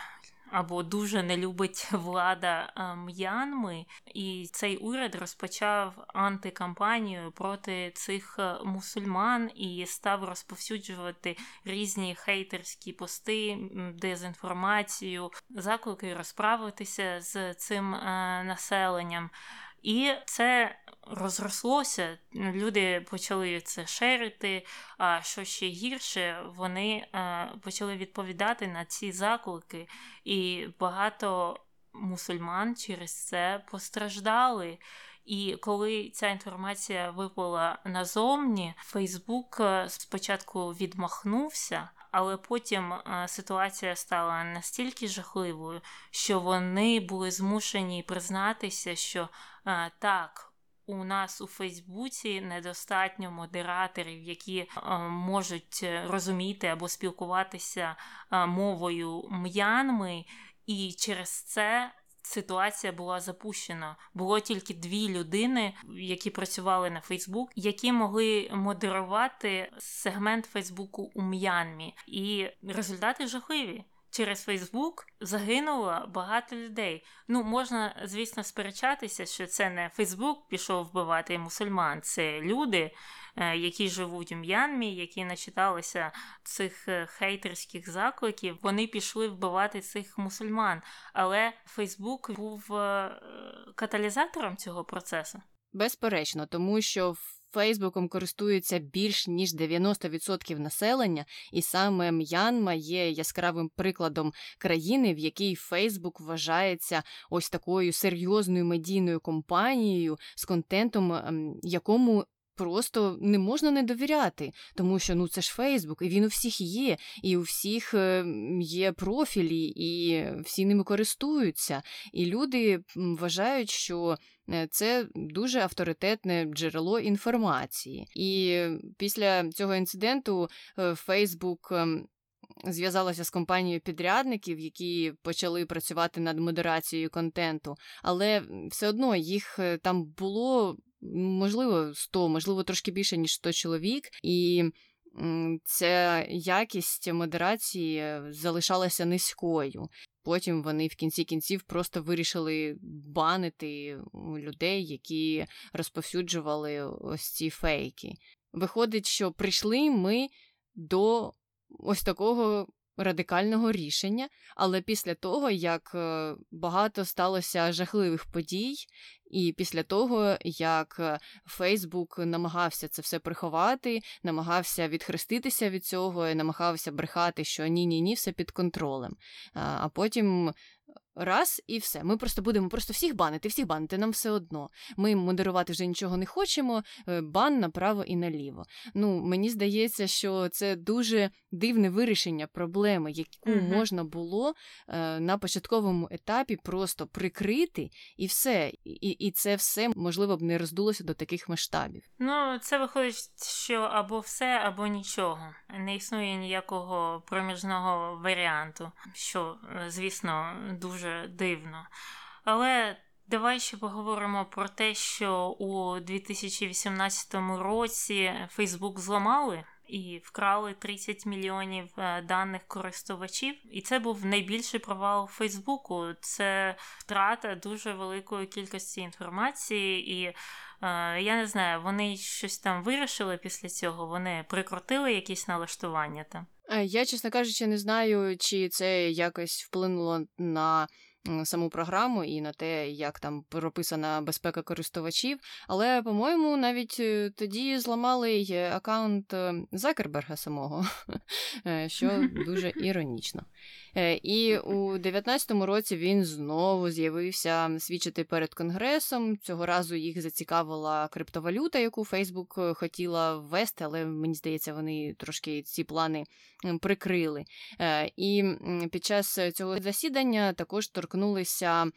або дуже не любить влада М'янми, і цей уряд розпочав антикампанію проти цих е, мусульман і став розповсюджувати різні хейтерські пости, дезінформацію, заклики розправитися з цим е, населенням. І це розрослося, люди почали це шерити. А що ще гірше, вони е, почали відповідати на ці заклики, і багато мусульман через це постраждали. І коли ця інформація випала назовні, Фейсбук е, спочатку відмахнувся, але потім е, ситуація стала настільки жахливою, що вони були змушені признатися, що так у нас у Фейсбуці недостатньо модераторів, які е, можуть розуміти або спілкуватися е, мовою м'янми, і через це. Ситуація була запущена. Було тільки дві людини, які працювали на Фейсбук, які могли модерувати сегмент Фейсбуку у М'янмі, і результати жахливі через Фейсбук загинуло багато людей. Ну, можна, звісно, сперечатися, що це не Фейсбук пішов вбивати мусульман, це люди е, які живуть у М'янмі, які начиталися цих е, хейтерських закликів, вони пішли вбивати цих мусульман. Але Фейсбук був е, каталізатором цього процесу. Безперечно, тому що Фейсбуком користується більш ніж 90% населення, і саме М'янма є яскравим прикладом країни, в якій Фейсбук вважається ось такою серйозною медійною компанією з контентом, ем, якому просто не можна не довіряти, тому що ну це ж Фейсбук, і він у всіх є, і у всіх е, є профілі, і всі ними користуються. І люди вважають, що е, це дуже авторитетне джерело інформації. І після цього інциденту Фейсбук. Ем, зв'язалася з компанією підрядників, які почали працювати над модерацією контенту, але все одно їх е, там було можливо 100, можливо, трошки більше, ніж 100 чоловік. І ця якість модерації залишалася низькою. Потім вони в кінці кінців просто вирішили банити людей, які розповсюджували ось ці фейки. Виходить, що прийшли ми до ось такого радикального рішення, але після того, як е, багато сталося жахливих подій, і після того, як е, Фейсбук намагався це все приховати, намагався відхреститися від цього, і намагався брехати, що ні-ні ні, все під контролем. А потім раз і все. Ми просто будемо просто всіх банити, всіх банити, нам все одно. Ми модерувати вже нічого не хочемо, е, бан направо і наліво. Ну, мені здається, що це дуже дивне вирішення проблеми, яку mm можна було е, на початковому етапі просто прикрити і все. І, і це все можливо б не роздулося до таких масштабів. Ну, це виходить, що або все, або нічого. Не існує ніякого проміжного варіанту, що, е, звісно, дуже дуже дивно. Але давай ще поговоримо про те, що у 2018 році Фейсбук зламали. І вкрали 30 мільйонів е, даних користувачів, і це був найбільший провал Фейсбуку. Це втрата дуже великої кількості інформації, і е, я не знаю, вони щось там вирішили після цього. Вони прикрутили якісь налаштування там. Е, я, чесно кажучи, не знаю, чи це якось вплинуло на саму програму і на те, як там прописана безпека користувачів. Але, по-моєму, навіть е, тоді зламали й аккаунт е, Закерберга самого, що дуже іронічно. Е, і у 19-му році він знову з'явився свідчити перед конгресом. Цього разу їх зацікавила криптовалюта, яку Фейсбук е, хотіла ввести, але мені здається, вони трошки ці плани прикрили. Е, і під час цього засідання також торкнулися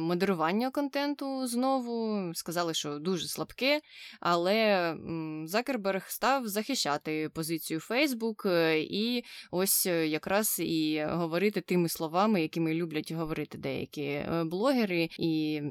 модерування контенту знову сказали, що дуже слабке, але Закерберг став захищати позицію Фейсбук і ось е, якраз і говорити тими словами, якими люблять говорити деякі е, блогери, і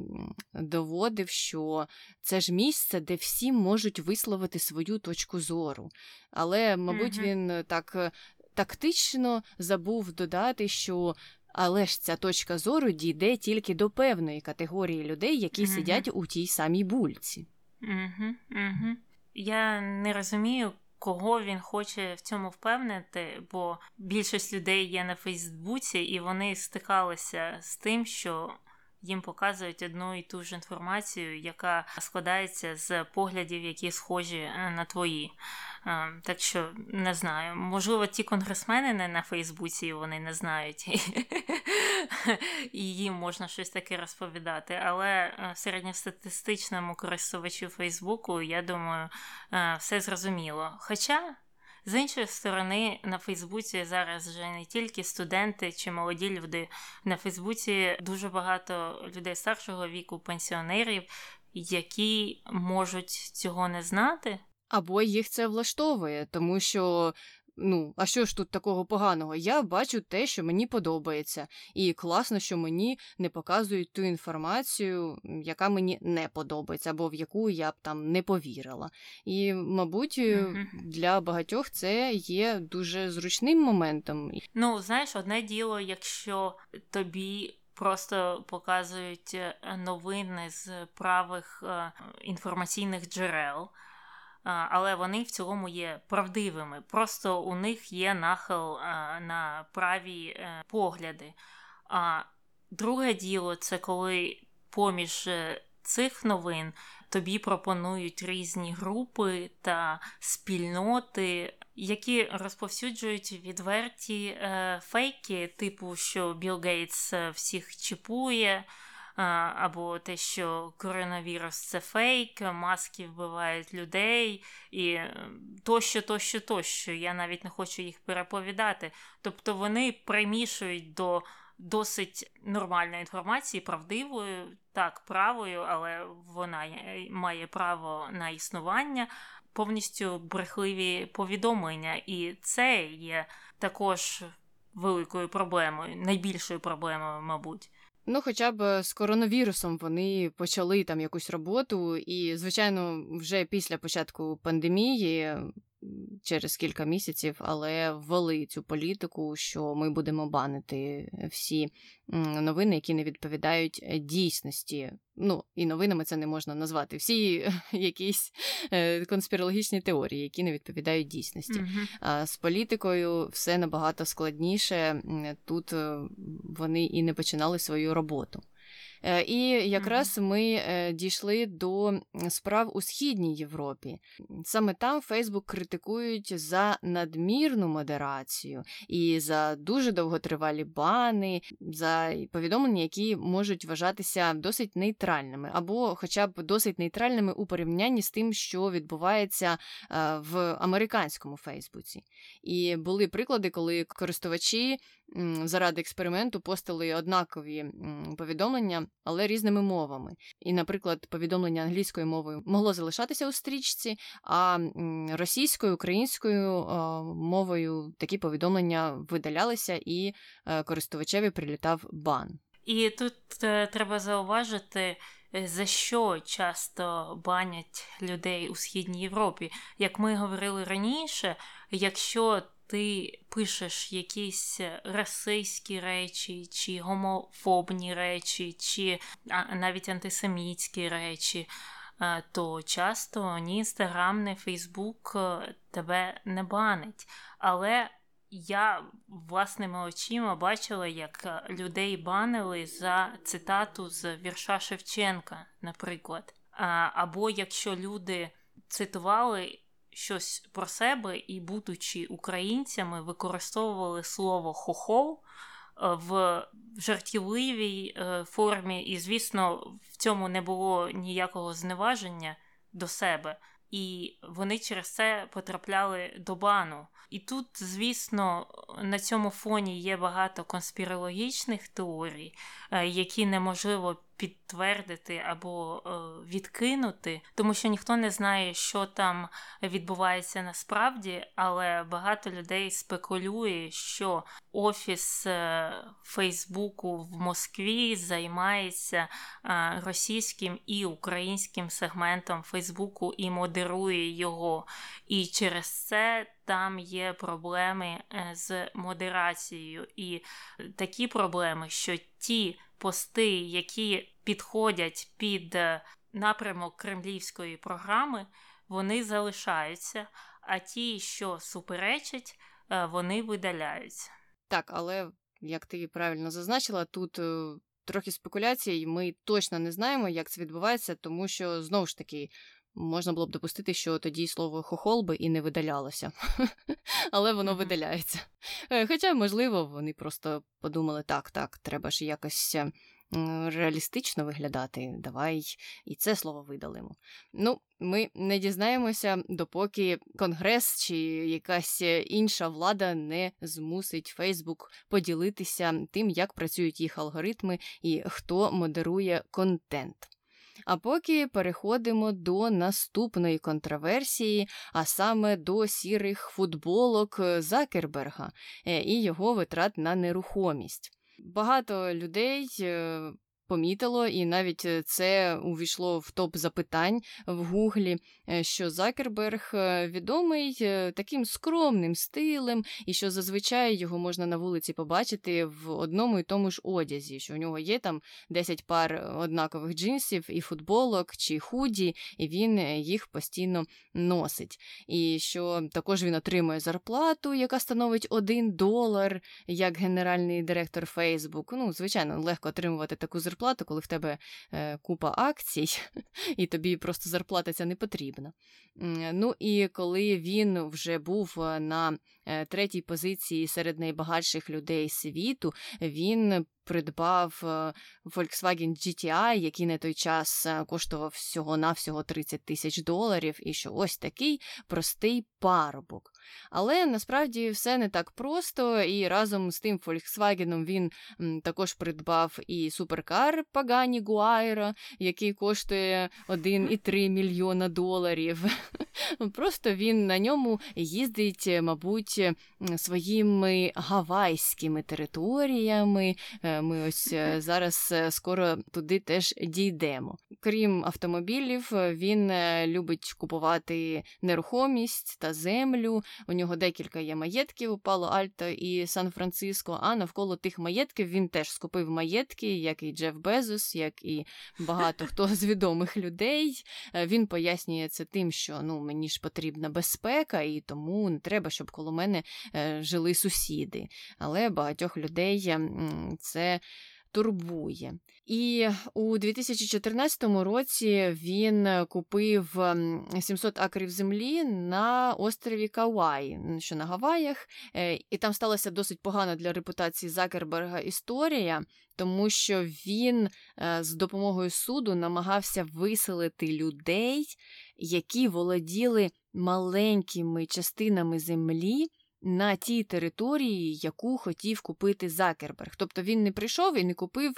доводив, що це ж місце, де всі можуть висловити свою точку зору. Але, мабуть, mm-hmm. він так. Тактично забув додати, що але ж ця точка зору дійде тільки до певної категорії людей, які угу. сидять у тій самій бульці. Угу, угу. Я не розумію, кого він хоче в цьому впевнити, бо більшість людей є на Фейсбуці, і вони стикалися з тим, що їм показують одну і ту ж інформацію, яка складається з поглядів, які схожі е, на твої. Е, так що не знаю, можливо, ті конгресмени не на Фейсбуці вони не знають, і їм можна щось таке розповідати. Але е, середньостатистичному користувачу Фейсбуку, я думаю, все зрозуміло. Хоча. З іншої сторони, на Фейсбуці зараз вже не тільки студенти чи молоді люди. На Фейсбуці дуже багато людей старшого віку, пенсіонерів, які можуть цього не знати. Або їх це влаштовує, тому що Ну, а що ж тут такого поганого? Я бачу те, що мені подобається, і класно, що мені не показують ту інформацію, яка мені не подобається, або в яку я б там не повірила. І, мабуть, mm для багатьох це є дуже зручним моментом. Ну, знаєш, одне діло, якщо тобі. Просто показують е, новини з правих е, інформаційних джерел, але вони в цілому є правдивими. Просто у них є нахил на праві е, погляди. А друге діло це коли поміж е, цих новин тобі пропонують різні групи та спільноти, які розповсюджують відверті е, фейки, типу, що Білл Гейтс всіх чіпує або те, що коронавірус це фейк, маски вбивають людей, і е, тощо, тощо, тощо. Я навіть не хочу їх переповідати. Тобто вони примішують до досить нормальної інформації, правдивою, так, правою, але вона має право на існування. Повністю брехливі повідомлення, і це є також великою проблемою, найбільшою проблемою, мабуть. Ну, хоча б з коронавірусом вони почали там якусь роботу, і, звичайно, вже після початку пандемії через кілька місяців, але ввели цю політику, що ми будемо банити всі новини, які не відповідають е, дійсності. Ну, і новинами це не можна назвати. Всі якісь е, конспірологічні теорії, які не відповідають дійсності. А з політикою все набагато складніше. Тут е, вони і не починали свою роботу. Е, і якраз ми е, дійшли до справ у східній Європі. Саме там Фейсбук критикують за надмірну модерацію і за дуже довготривалі бани, за повідомлення, які можуть вважатися досить нейтральними, або хоча б досить нейтральними у порівнянні з тим, що відбувається е, в американському Фейсбуці. І були приклади, коли користувачі заради експерименту постили однакові повідомлення, але різними мовами. І, наприклад, повідомлення англійською мовою могло залишатися у стрічці, а російською, українською мовою такі повідомлення видалялися, і е, користувачеві прилітав бан. І тут е, треба зауважити. Е, за що часто банять людей у східній Європі? Як ми говорили раніше, якщо ти пишеш якісь расистські речі, чи гомофобні речі, чи навіть антисемітські речі, то часто ні Інстаграм, ні Фейсбук е, тебе не банить. Але я власними очима бачила, як людей банили за цитату з вірша Шевченка, наприклад. Або якщо люди цитували щось про себе і, будучи українцями, використовували слово хохол е, в жартівливій е, формі, і, звісно, в цьому не було ніякого зневаження до себе. І вони через це потрапляли до бану. І тут, звісно, на цьому фоні є багато конспірологічних теорій, е, які неможливо підтвердити або е, відкинути, тому що ніхто не знає, що там відбувається насправді, але багато людей спекулює, що офіс е, Фейсбуку в Москві займається е, російським і українським сегментом Фейсбуку і модерує його. І через це. Там є проблеми з модерацією, і такі проблеми, що ті пости, які підходять під е, напрямок кремлівської програми, вони залишаються, а ті, що суперечать, е, вони видаляються. Так, але як ти правильно зазначила, тут. Е, трохи спекуляцій, ми точно не знаємо, як це відбувається, тому що знову ж таки можна було б допустити, що тоді слово хохол би і не видалялося, але воно видаляється. Хоча, можливо, вони просто подумали: так, так, треба ж якось реалістично виглядати, давай і це слово видалимо. Ну, ми не дізнаємося, допоки Конгрес чи якась інша влада не змусить Фейсбук поділитися тим, як працюють їх алгоритми і хто модерує контент. А поки переходимо до наступної контроверсії, а саме до сірих футболок Закерберга е, і його витрат на нерухомість. Багато людей е, помітило, і навіть е, це увійшло в топ запитань в Гуглі, е, що Закерберг е, відомий таким скромним стилем, і що зазвичай його можна на вулиці побачити в одному і тому ж одязі, що у нього є там 10 пар однакових джинсів і футболок чи худі, і він їх постійно носить. І що також він отримує зарплату, яка становить 1 долар, як генеральний директор Фейсбук. Ну, звичайно, легко отримувати таку зарплату зарплату, коли в тебе е, купа акцій, і тобі просто зарплата ця не потрібна. Ну і коли він вже був е, на е, третій позиції серед найбагатших людей світу, він придбав е, Volkswagen GTI, який на той час е, коштував всього-навсього 30 тисяч доларів, і що ось такий простий парубок. Але насправді все не так просто, і разом з тим Volkswagen він також придбав і суперкар Pagani Guaira, який коштує 1,3 мільйона доларів. Просто він на ньому їздить, мабуть, своїми гавайськими територіями, е, ми ось е, зараз е, скоро туди теж дійдемо. Крім автомобілів, е, він любить купувати нерухомість та землю. У нього декілька є маєтків у Пало Альто і Сан-Франциско. А навколо тих маєтків він теж скупив маєтки, як і Джеф Безос, як і багато хто з відомих людей. Він пояснює це тим, що ну мені ж потрібна безпека, і тому не треба, щоб коло мене жили сусіди. Але багатьох людей це турбує. І у 2014 році він купив 700 акрів землі на острові Кауаї, що на Гаваях, е, і там сталася досить погана для репутації Закерберга історія, тому що він е, з допомогою суду намагався виселити людей, які володіли маленькими частинами землі на тій території, яку хотів купити Закерберг. Тобто він не прийшов і не купив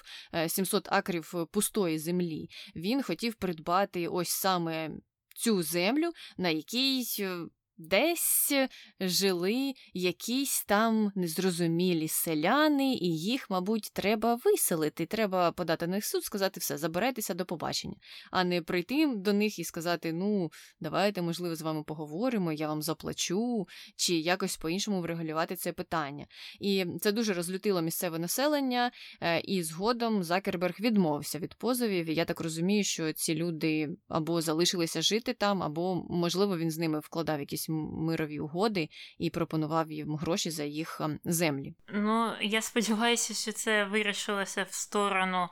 700 е, акрів пустої землі. Він хотів придбати ось саме цю землю, на якій е, Десь жили якісь там незрозумілі селяни, і їх, мабуть, треба виселити. Треба подати на них суд, сказати все, заберетеся до побачення, а не прийти до них і сказати: ну, давайте, можливо, з вами поговоримо, я вам заплачу, чи якось по-іншому врегулювати це питання. І це дуже розлютило місцеве населення, е, і згодом Закерберг відмовився від позовів. Я так розумію, що ці люди або залишилися жити там, або, можливо, він з ними вкладав якісь мирові угоди і пропонував їм гроші за їх ем, землі. Ну я сподіваюся, що це вирішилося в сторону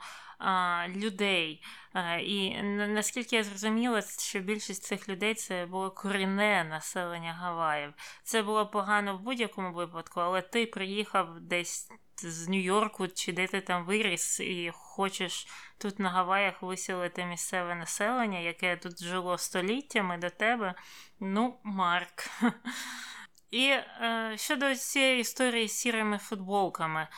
людей. І наскільки я зрозуміла, що більшість цих людей це було корінне населення Гаваїв. Це було погано в будь-якому випадку, але ти приїхав десь з Нью-Йорку чи де ти там виріс, і хочеш тут на Гаваях виселити місцеве населення, яке тут жило століттями до тебе. Ну, Марк. І е, щодо цієї історії з сірими футболками,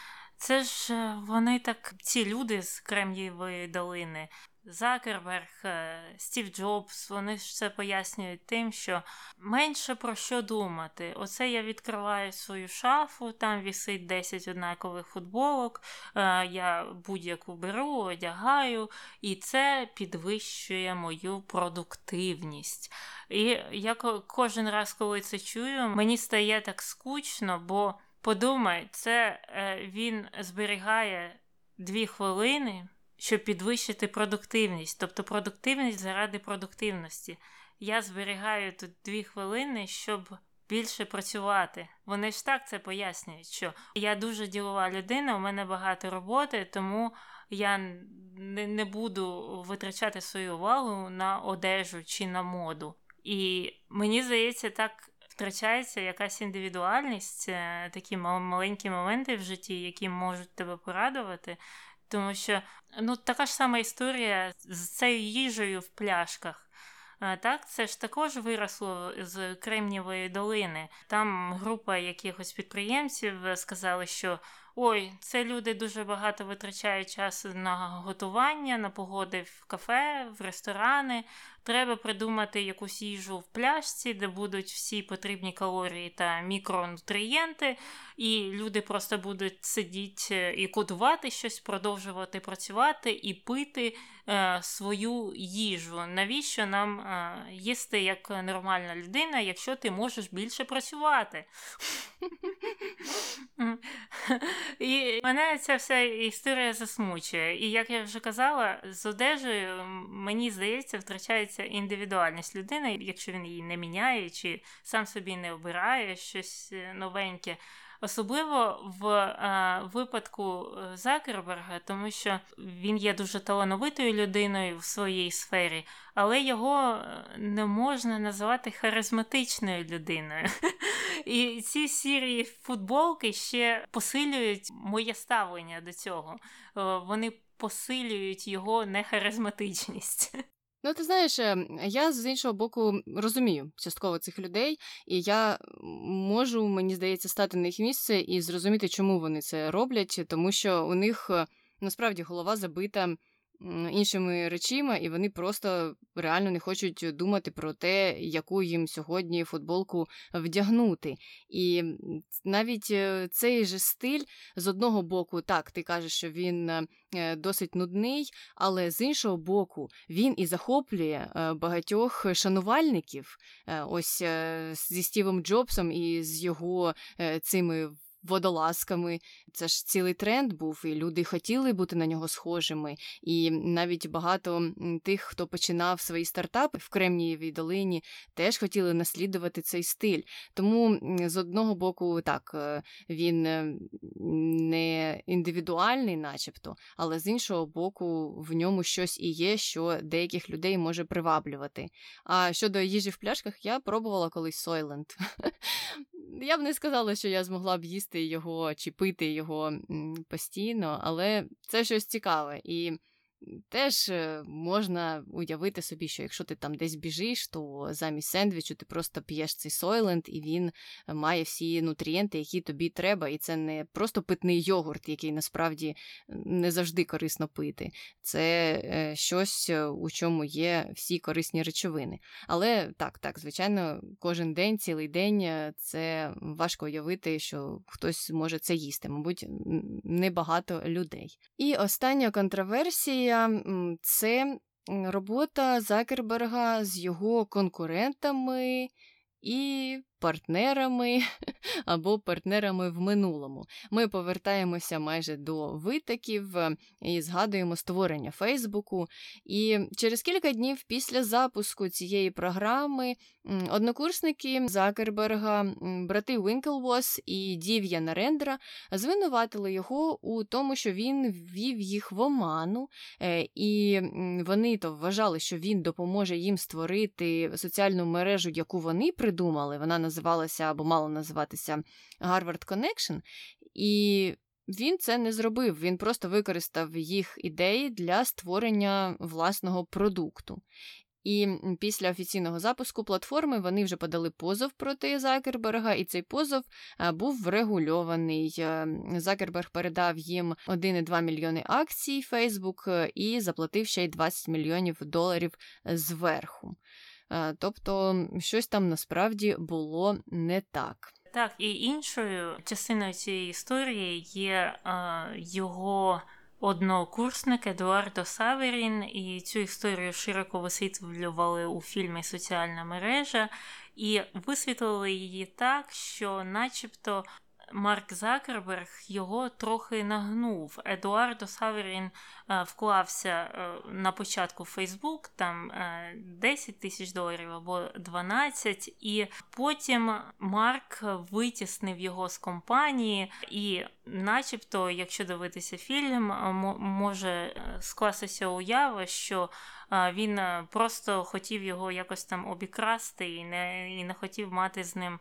це ж е, вони так, ці люди з Кремнієвої долини, Закерберг, е, Стів Джобс, вони ж це пояснюють тим, що менше про що думати. Оце я відкриваю свою шафу, там вісить 10 однакових футболок, е, я будь-яку беру, одягаю, і це підвищує мою продуктивність. І я кожен раз, коли це чую, мені стає так скучно, бо подумай, це е, він зберігає дві хвилини щоб підвищити продуктивність, тобто продуктивність заради продуктивності. Я зберігаю тут дві хвилини, щоб більше працювати. Вони ж так це пояснюють, що я дуже ділова людина, у мене багато роботи, тому я не, не буду витрачати свою увагу на одежу чи на моду. І мені здається, так. Втрачається якась індивідуальність, е, такі маленькі моменти в житті, які можуть тебе порадувати, тому що ну, така ж сама історія з цією їжею в пляшках. Так, це ж також виросло з Кремнівої долини. Там група якихось підприємців сказали, що ой, це люди дуже багато витрачають часу на готування, на погоди в кафе, в ресторани. Треба придумати якусь їжу в пляшці, де будуть всі потрібні калорії та мікронутрієнти, і люди просто будуть сидіти е, і кодувати щось, продовжувати працювати і пити е, свою їжу. Навіщо нам е, їсти як нормальна людина, якщо ти можеш більше працювати? І мене ця вся історія засмучує. І як я вже казала, з одежею мені здається, втрачається індивідуальність людини, якщо він її не міняє, чи сам собі не обирає щось е, новеньке. Особливо в е, випадку е, Закерберга, тому що він є дуже талановитою людиною в своїй сфері, але його е, не можна називати харизматичною людиною. І ці сірі футболки ще посилюють моє ставлення до цього. Вони посилюють його нехаризматичність. Ну, ти знаєш, я з іншого боку розумію частково цих людей, і я можу, мені здається, стати на їх місце і зрозуміти, чому вони це роблять, тому що у них е, насправді голова забита іншими речима, і вони просто реально не хочуть думати про те, яку їм сьогодні футболку вдягнути. І навіть е, цей же стиль з одного боку, так, ти кажеш, що він е, досить нудний, але з іншого боку, він і захоплює е, багатьох шанувальників. Ось зі Стівом Джобсом і з його цими водолазками. Це ж цілий тренд був, і люди хотіли бути на нього схожими. І навіть багато тих, хто починав свої стартапи в Кремнієвій долині, теж хотіли наслідувати цей стиль. Тому з одного боку, так, е, він е, не індивідуальний, начебто, але з іншого боку, в ньому щось і є, що деяких людей може приваблювати. А щодо їжі в пляшках, я пробувала колись Сойленд. Я б не сказала, що я змогла б їсти його чи пити його постійно, але це щось цікаве. І Теж е, можна уявити собі, що якщо ти там десь біжиш, то замість сендвічу ти просто п'єш цей сойленд, і він має всі нутрієнти, які тобі треба. І це не просто питний йогурт, який насправді не завжди корисно пити. Це е, щось, е, у чому є всі корисні речовини. Але так, так, звичайно, кожен день, цілий день це важко уявити, що хтось може це їсти, мабуть, небагато людей. І остання контроверсія це робота Закерберга з його конкурентами. І партнерами або партнерами в минулому. Ми повертаємося майже до витоків е, і згадуємо створення Фейсбуку. І через кілька днів після запуску цієї програми однокурсники Закерберга, брати Вінклвос і Дів'я Нарендра звинуватили його у тому, що він ввів їх в оману, е, і вони то вважали, що він допоможе їм створити соціальну мережу, яку вони придумали. Вона називалася або мала називатися Harvard Connection, і він це не зробив. Він просто використав їх ідеї для створення власного продукту. І після офіційного запуску платформи вони вже подали позов проти Закерберга, і цей позов був врегульований. Е, Закерберг передав їм 1,2 мільйони акцій Facebook е, і заплатив ще й 20 мільйонів доларів зверху. Е, тобто, щось там насправді було не так. Так, і іншою частиною цієї історії є е, його однокурсник Едуардо Саверін, і цю історію широко висвітлювали у фільмі Соціальна мережа, і висвітлили її так, що, начебто, Марк Закерберг його трохи нагнув. Едуардо Саверін е, вклався е, на початку в Фейсбук, там 10 е, тисяч доларів або 12, і потім Марк витіснив його з компанії, і, начебто, якщо дивитися фільм, може скластися уява, що він е, просто хотів його якось там обікрасти і не і не хотів мати з ним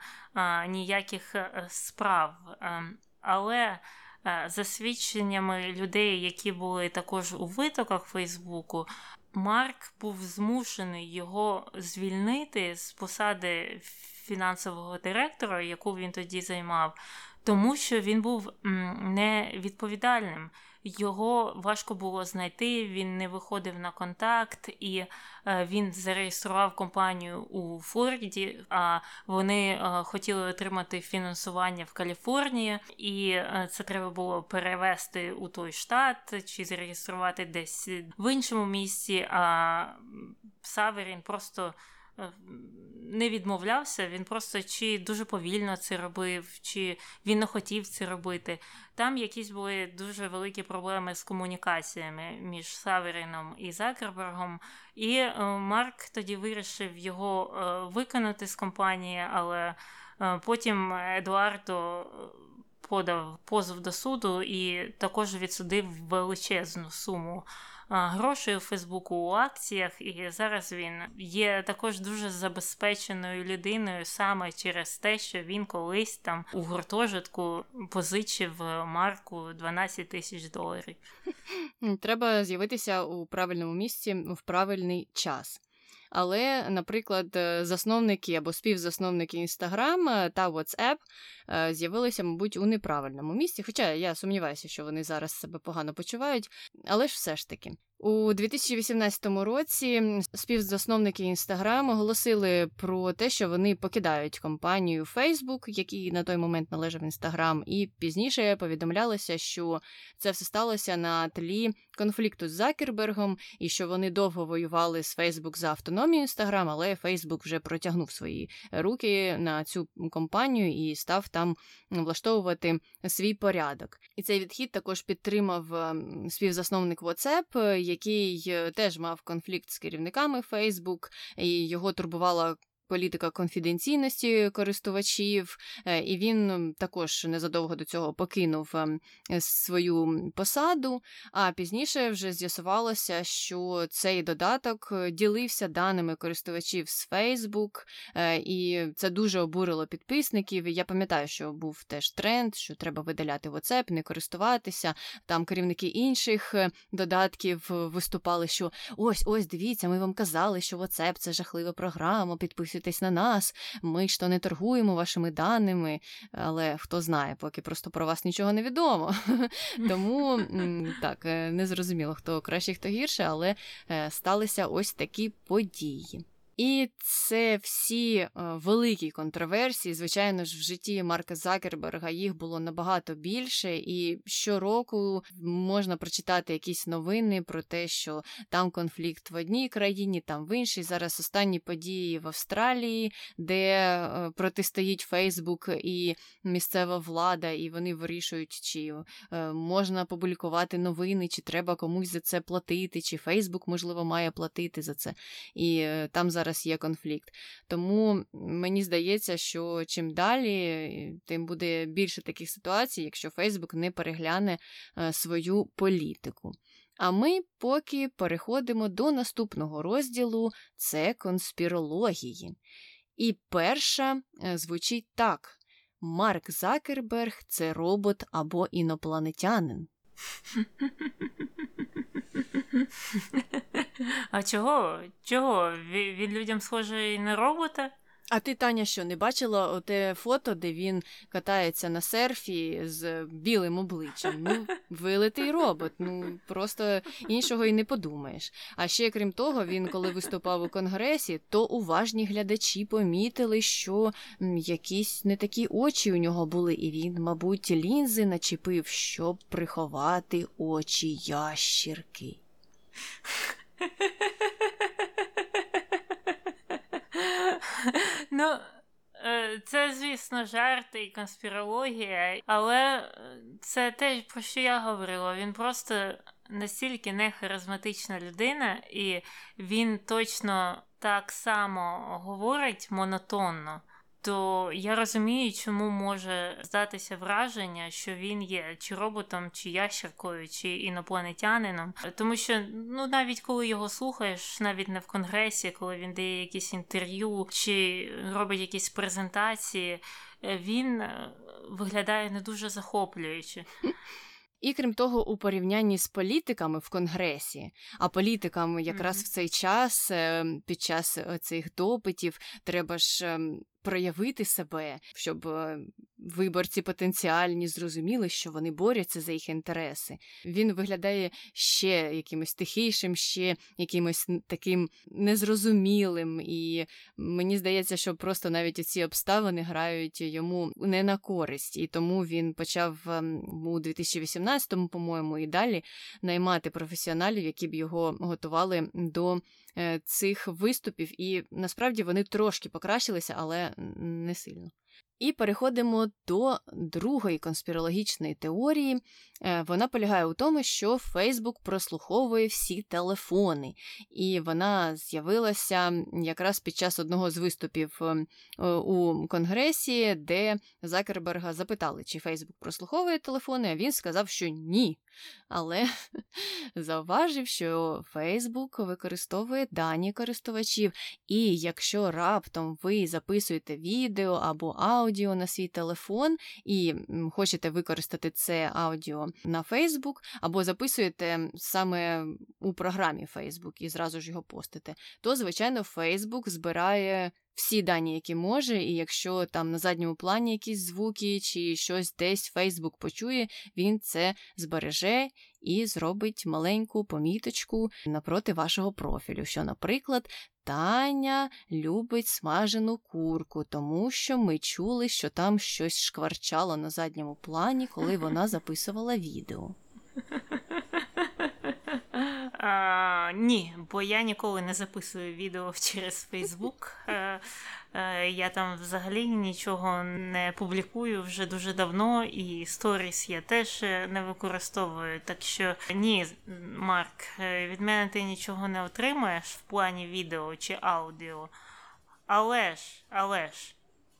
ніяких е, справ. Ем, але е, за свідченнями людей, які були також у витоках Фейсбуку, Марк був змушений його звільнити з посади фінансового директора, яку він тоді займав. тому що він був невідповідальним його важко було знайти, він не виходив на контакт, і е, він зареєстрував компанію у Флориді, а вони е, хотіли отримати фінансування в Каліфорнії, і е, це треба було перевести у той штат чи зареєструвати десь в іншому місці. А Саверін просто. Не відмовлявся, він просто чи дуже повільно це робив, чи він не хотів це робити. Там якісь були дуже великі проблеми з комунікаціями між Саверіном і Закербергом, і е, Марк тоді вирішив його е, виконати з компанії, але е, потім Едуардо подав позов до суду і також відсудив величезну суму грошей у Фейсбуку у акціях, і зараз він є також дуже забезпеченою людиною саме через те, що він колись там у гуртожитку позичив марку 12 тисяч доларів. Треба з'явитися у правильному місці в правильний час. Але, наприклад, е, засновники або співзасновники Instagram та WhatsApp е, з'явилися, мабуть, у неправильному місці. Хоча я сумніваюся, що вони зараз себе погано почувають, але ж все ж таки. У 2018 році співзасновники Instagram оголосили про те, що вони покидають компанію Facebook, який на той момент належав Instagram, і пізніше повідомлялося, що це все сталося на тлі конфлікту з Закербергом, і що вони довго воювали з Facebook за автономію Instagram, але Facebook вже протягнув свої руки на цю компанію і став там влаштовувати свій порядок. І цей відхід також підтримав співзасновник WhatsApp, який е, теж мав конфлікт з керівниками Facebook, і його турбувала політика конфіденційності користувачів, е, і він також незадовго до цього покинув ем, свою посаду. А пізніше вже з'ясувалося, що цей додаток ділився даними користувачів з Facebook, е, і це дуже обурило підписників. Я пам'ятаю, що був теж тренд, що треба видаляти WhatsApp, не користуватися. Там керівники інших е, додатків виступали, що ось ось дивіться, ми вам казали, що WhatsApp – це жахлива програма. Підписуйтесь підписуйтесь на нас, ми ж то не торгуємо вашими даними, але хто знає, поки просто про вас нічого не відомо. Тому так, е, не зрозуміло, хто краще, хто гірше, але е, сталися ось такі події. І це всі е, великі контроверсії. Звичайно ж, в житті Марка Закерберга їх було набагато більше, і щороку можна прочитати якісь новини про те, що там конфлікт в одній країні, там в іншій. Зараз останні події в Австралії, де е, протистоїть Фейсбук і місцева влада, і вони вирішують, чи е, можна публікувати новини, чи треба комусь за це платити, чи Фейсбук, можливо, має платити за це. І там зараз зараз є конфлікт. Тому мені здається, що чим далі, тим буде більше таких ситуацій, якщо Фейсбук не перегляне е, свою політику. А ми поки переходимо до наступного розділу це конспірології. І перша е, звучить так: Марк Закерберг це робот або інопланетянин. А чого? Чого? Він людям схожий на робота? А ти, Таня, що не бачила те фото, де він катається на серфі з білим обличчям? Ну, вилитий робот, ну просто іншого і не подумаєш. А ще крім того, він, коли виступав у конгресі, то уважні глядачі помітили, що якісь не такі очі у нього були, і він, мабуть, лінзи начепив, щоб приховати очі ящірки. Ну, е, це, звісно, жарти і конспірологія, але е, це те, про що я говорила. Він просто настільки не харизматична людина, і він точно так само говорить монотонно то я розумію, чому може здатися враження, що він є чи роботом, чи ящеркою, чи інопланетянином. Тому що ну навіть коли його слухаєш, навіть не в конгресі, коли він дає якісь інтерв'ю чи робить якісь презентації, е, він е, виглядає не дуже захоплююче. І крім того, у порівнянні з політиками в Конгресі, а політикам якраз mm-hmm. в цей час, е, під час цих допитів, треба ж ем, проявити себе, щоб е, виборці потенціальні зрозуміли, що вони борються за їх інтереси. Він виглядає ще якимось тихішим, ще якимось таким незрозумілим. І мені здається, що просто навіть ці обставини грають йому не на користь, і тому він почав ем, у 2018-му, по-моєму, і далі наймати професіоналів, які б його готували до цих виступів. І насправді вони трошки покращилися, але не сильно. І переходимо до другої конспірологічної теорії. Е, вона полягає у тому, що Фейсбук прослуховує всі телефони, і вона з'явилася якраз під час одного з виступів ем, у Конгресі, де Закерберга запитали, чи Фейсбук прослуховує телефони, а він сказав, що ні. Але зауважив, що Фейсбук використовує дані користувачів, і якщо раптом ви записуєте відео або аудіо на свій телефон і хочете використати це аудіо на Фейсбук, або записуєте саме у програмі Фейсбук і зразу ж його постите, то, звичайно, Фейсбук збирає всі дані, які може, і якщо там на задньому плані якісь звуки чи щось десь Фейсбук почує, він це збереже і зробить маленьку поміточку напроти вашого профілю. Що, наприклад, Таня любить смажену курку, тому що ми чули, що там щось шкварчало на задньому плані, коли вона записувала відео. А, Ні, бо я ніколи не записую відео через Фейсбук. Е, е, я там взагалі нічого не публікую вже дуже давно, і сторіс я теж не використовую. Так що ні, Марк, е, від мене ти нічого не отримаєш в плані відео чи аудіо. Але ж, але ж.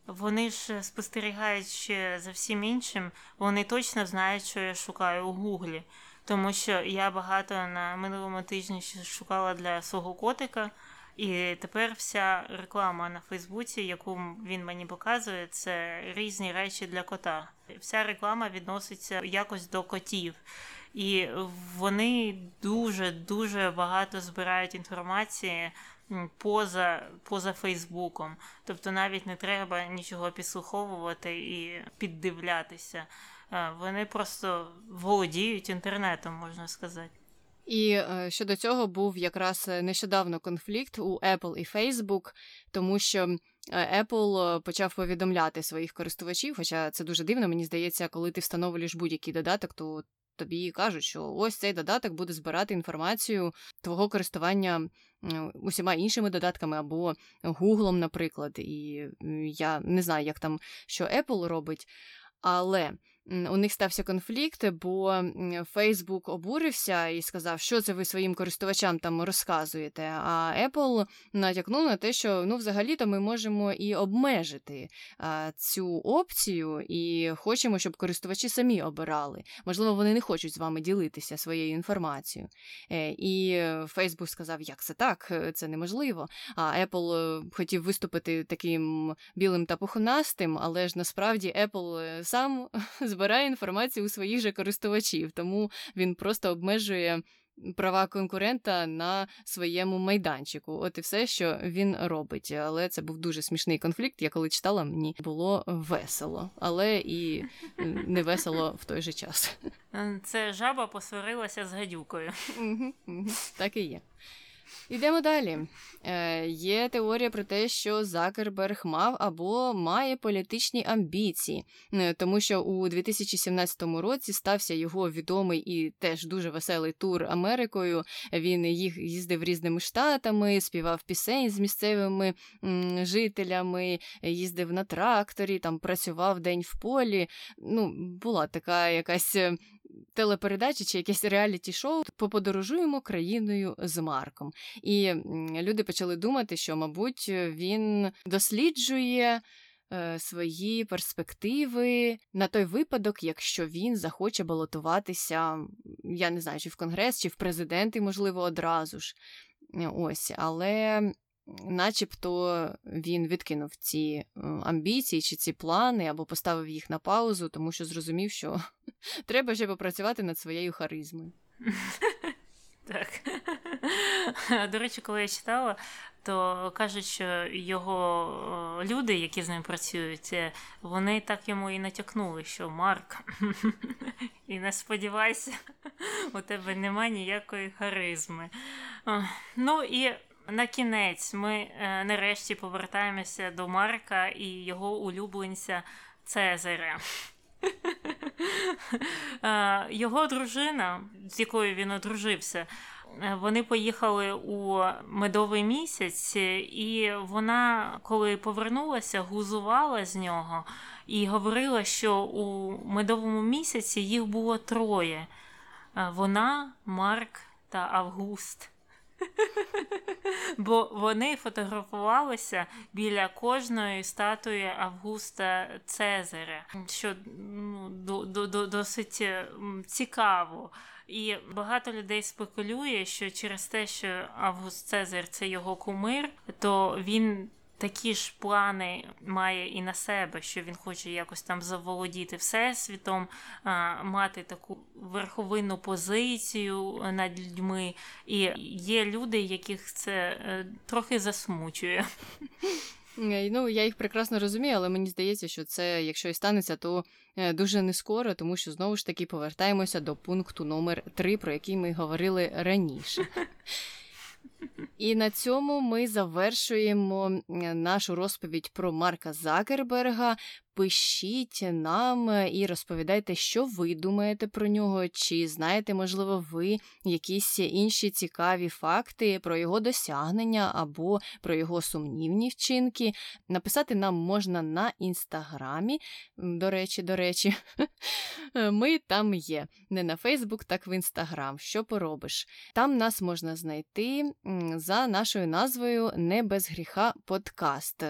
Вони ж спостерігають за всім іншим, вони точно знають, що я шукаю у Гуглі. Тому що я багато на минулому тижні шукала для свого котика, і тепер вся реклама на Фейсбуці, яку він мені показує, це різні речі для кота. Вся реклама відноситься якось до котів. І вони дуже-дуже багато збирають інформації поза поза Фейсбуком. Тобто навіть не треба нічого підслуховувати і піддивлятися. Вони просто володіють інтернетом, можна сказати. І е, щодо цього був якраз е, нещодавно конфлікт у Apple і Facebook, тому що е, Apple почав повідомляти своїх користувачів, хоча це дуже дивно, мені здається, коли ти встановлюєш будь-який додаток, то тобі кажуть, що ось цей додаток буде збирати інформацію твого користування усіма іншими додатками або Гуглом, наприклад. І я не знаю, як там що Apple робить, але у них стався конфлікт, бо Фейсбук обурився і сказав, що це ви своїм користувачам там розказуєте. А Apple натякнув на те, що ну, взагалі-то ми можемо і обмежити а, цю опцію, і хочемо, щоб користувачі самі обирали. Можливо, вони не хочуть з вами ділитися своєю інформацією. Е, і Фейсбук сказав, як це так, це неможливо. А Apple е, хотів виступити таким білим та пухнастим, але ж насправді Apple е, сам збирає інформацію у своїх же користувачів, тому він просто обмежує. Права конкурента на своєму майданчику, от і все, що він робить. Але це був дуже смішний конфлікт. Я коли читала, мені було весело, але і не весело в той же час. Це жаба посварилася з гадюкою. Так і є. Йдемо далі. Е, Є теорія про те, що Закерберг мав або має політичні амбіції, е, тому що у 2017 році стався його відомий і теж дуже веселий тур Америкою. Він їх їздив різними штатами, співав пісень з місцевими жителями, їздив на тракторі, там працював день в полі. Ну, була така якась е, телепередачі чи якесь реаліті-шоу поподорожуємо країною з Марком. І люди почали думати, що, мабуть, він досліджує. Е, свої перспективи на той випадок, якщо він захоче балотуватися, я не знаю, чи в конгрес, чи в президенти, можливо, одразу ж. Ось, але начебто він відкинув ці амбіції чи ці плани або поставив їх на паузу, тому що зрозумів, що треба ще попрацювати над своєю харизмою. Так. До речі, коли я читала, то кажуть, що його люди, які з ним працюють, е, вони так йому і натякнули, що Марк, і не сподівайся, у тебе немає ніякої харизми. Ну і на кінець ми е, нарешті повертаємося до Марка і його улюбленця Цезаря. Е, його дружина, з якою він одружився, е, вони поїхали у медовий місяць, і вона, коли повернулася, гузувала з нього і говорила, що у медовому місяці їх було троє: вона, Марк та Август. Бо вони фотографувалися біля кожної статуї Августа Цезаря, що ну, до, до, досить цікаво. І багато людей спекулює, що через те, що Август Цезар це його кумир, то він такі ж плани має і на себе, що він хоче якось там заволодіти всесвітом, мати таку верховинну позицію над людьми. І є люди, яких це е, трохи засмучує. Ну, я їх прекрасно розумію, але мені здається, що це, якщо і станеться, то е, дуже не скоро, тому що знову ж таки повертаємося до пункту номер 3 про який ми говорили раніше. І на цьому ми завершуємо нашу розповідь про Марка Закерберга пишіть нам е, і розповідайте, що ви думаєте про нього, чи знаєте, можливо, ви якісь інші цікаві факти про його досягнення або про його сумнівні вчинки. Написати нам можна на інстаграмі. До речі, до речі, ми там є. Не на Фейсбук, так в інстаграм. Що поробиш? Там нас можна знайти за нашою назвою Не без гріха подкаст.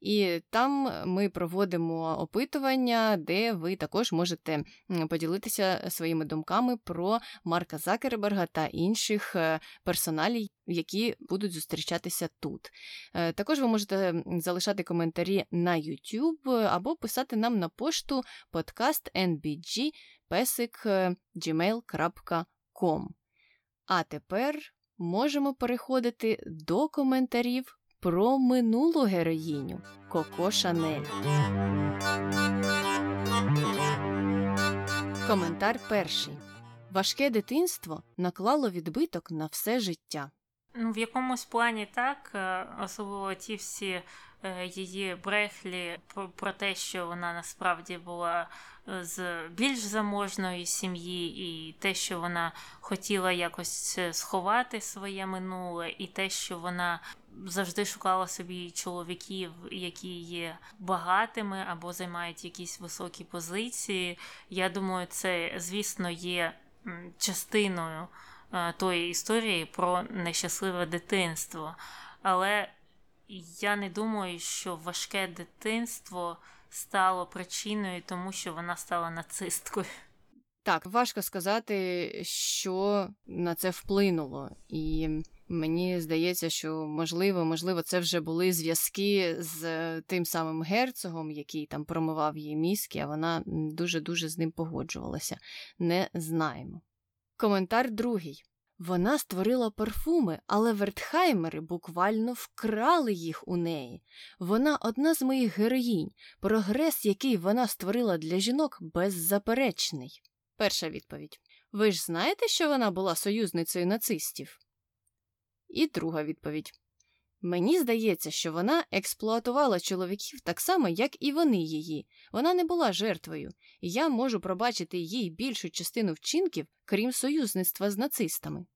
І там ми проводимо опитування, де ви також можете поділитися своїми думками про Марка Закерберга та інших е, персоналів, які будуть зустрічатися тут. Е, також ви можете залишати коментарі на YouTube або писати нам на пошту podcastnbg.gmail.com. Е, а тепер можемо переходити до коментарів про минулу героїню Коко Шанель. Коментар перший. Важке дитинство наклало відбиток на все життя. Ну, В якомусь плані так, е, особливо ті всі е, її брехлі про те, що вона насправді була е, з більш заможної сім'ї, і те, що вона хотіла якось сховати своє минуле, і те, що вона завжди шукала собі чоловіків, які є багатими або займають якісь високі позиції. Я думаю, це, звісно, є частиною е, тої історії про нещасливе дитинство. Але я не думаю, що важке дитинство стало причиною, тому що вона стала нацисткою. Так, важко сказати, що на це вплинуло. І Мені здається, що можливо, можливо, це вже були зв'язки з е, тим самим герцогом, який там промивав її мізки, а вона дуже-дуже з ним погоджувалася. Не знаємо. Коментар другий. Вона створила парфуми, але Вертхаймери буквально вкрали їх у неї. Вона одна з моїх героїнь. Прогрес, який вона створила для жінок, беззаперечний. Перша відповідь. Ви ж знаєте, що вона була союзницею нацистів? І друга відповідь. Мені здається, що вона експлуатувала чоловіків так само, як і вони її. Вона не була жертвою, і я можу пробачити їй більшу частину вчинків, крім союзництва з нацистами.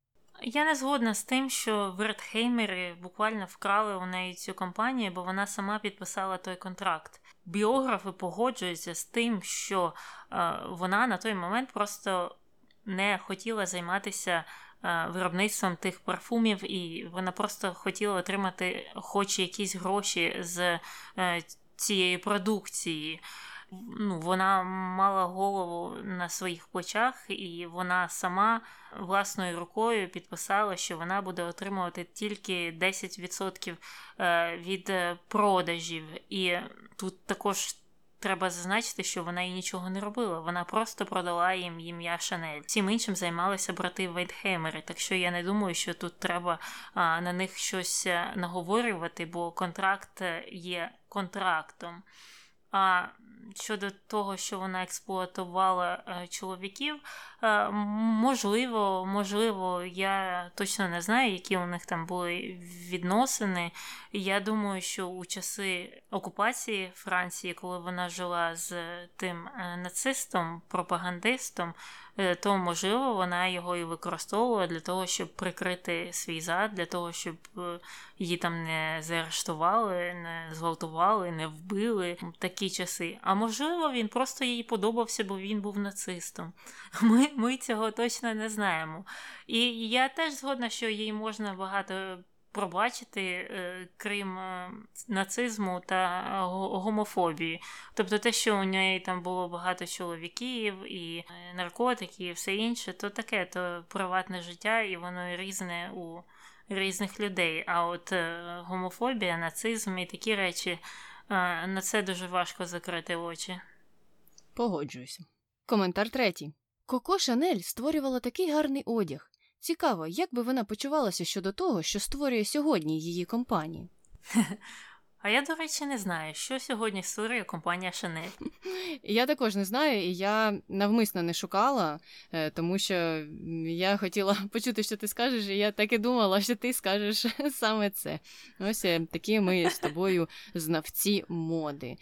Я не згодна з тим, що Вертхеймери буквально вкрали у неї цю компанію, бо вона сама підписала той контракт. Біографи погоджуються з тим, що е, вона на той момент просто не хотіла займатися виробництвом тих парфумів, і вона просто хотіла отримати хоч якісь гроші з е, цієї продукції. Ну, Вона мала голову на своїх плечах, і вона сама власною рукою підписала, що вона буде отримувати тільки 10% е, від продажів. І тут також треба зазначити, що вона і нічого не робила. Вона просто продала їм ім'я Шанель. Всім іншим займалися брати Вейтхеймери. Так що я не думаю, що тут треба а, на них щось е, наговорювати, бо контракт е, є контрактом. А щодо того, що вона експлуатувала е, чоловіків, е, можливо, можливо, я точно не знаю, які у них там були відносини. Я думаю, що у часи окупації Франції, коли вона жила з тим е, нацистом, пропагандистом, то можливо вона його і використовувала для того, щоб прикрити свій зад, для того, щоб е, її там не заарештували, не зґвалтували, не вбили в такі часи. А можливо, він просто їй подобався, бо він був нацистом. Ми, Ми цього точно не знаємо. І я теж згодна, що їй можна багато пробачити, е, крім е, нацизму та гомофобії. Тобто те, що у неї там було багато чоловіків і е, наркотики, і все інше, то таке, то приватне життя, і воно різне у різних людей. А от гомофобія, нацизм і такі речі на це дуже важко закрити очі. Погоджуюся. Коментар третій. Коко Шанель створювала такий гарний одяг. Цікаво, як би вона почувалася щодо того, що створює сьогодні її компанію. А я, до речі, не знаю, що сьогодні створює компанія Шанель. Я також не знаю, і я навмисно не шукала, е, тому що я хотіла почути, що ти скажеш, і я так і думала, що ти скажеш саме це. Ось е, такі ми з тобою знавці моди.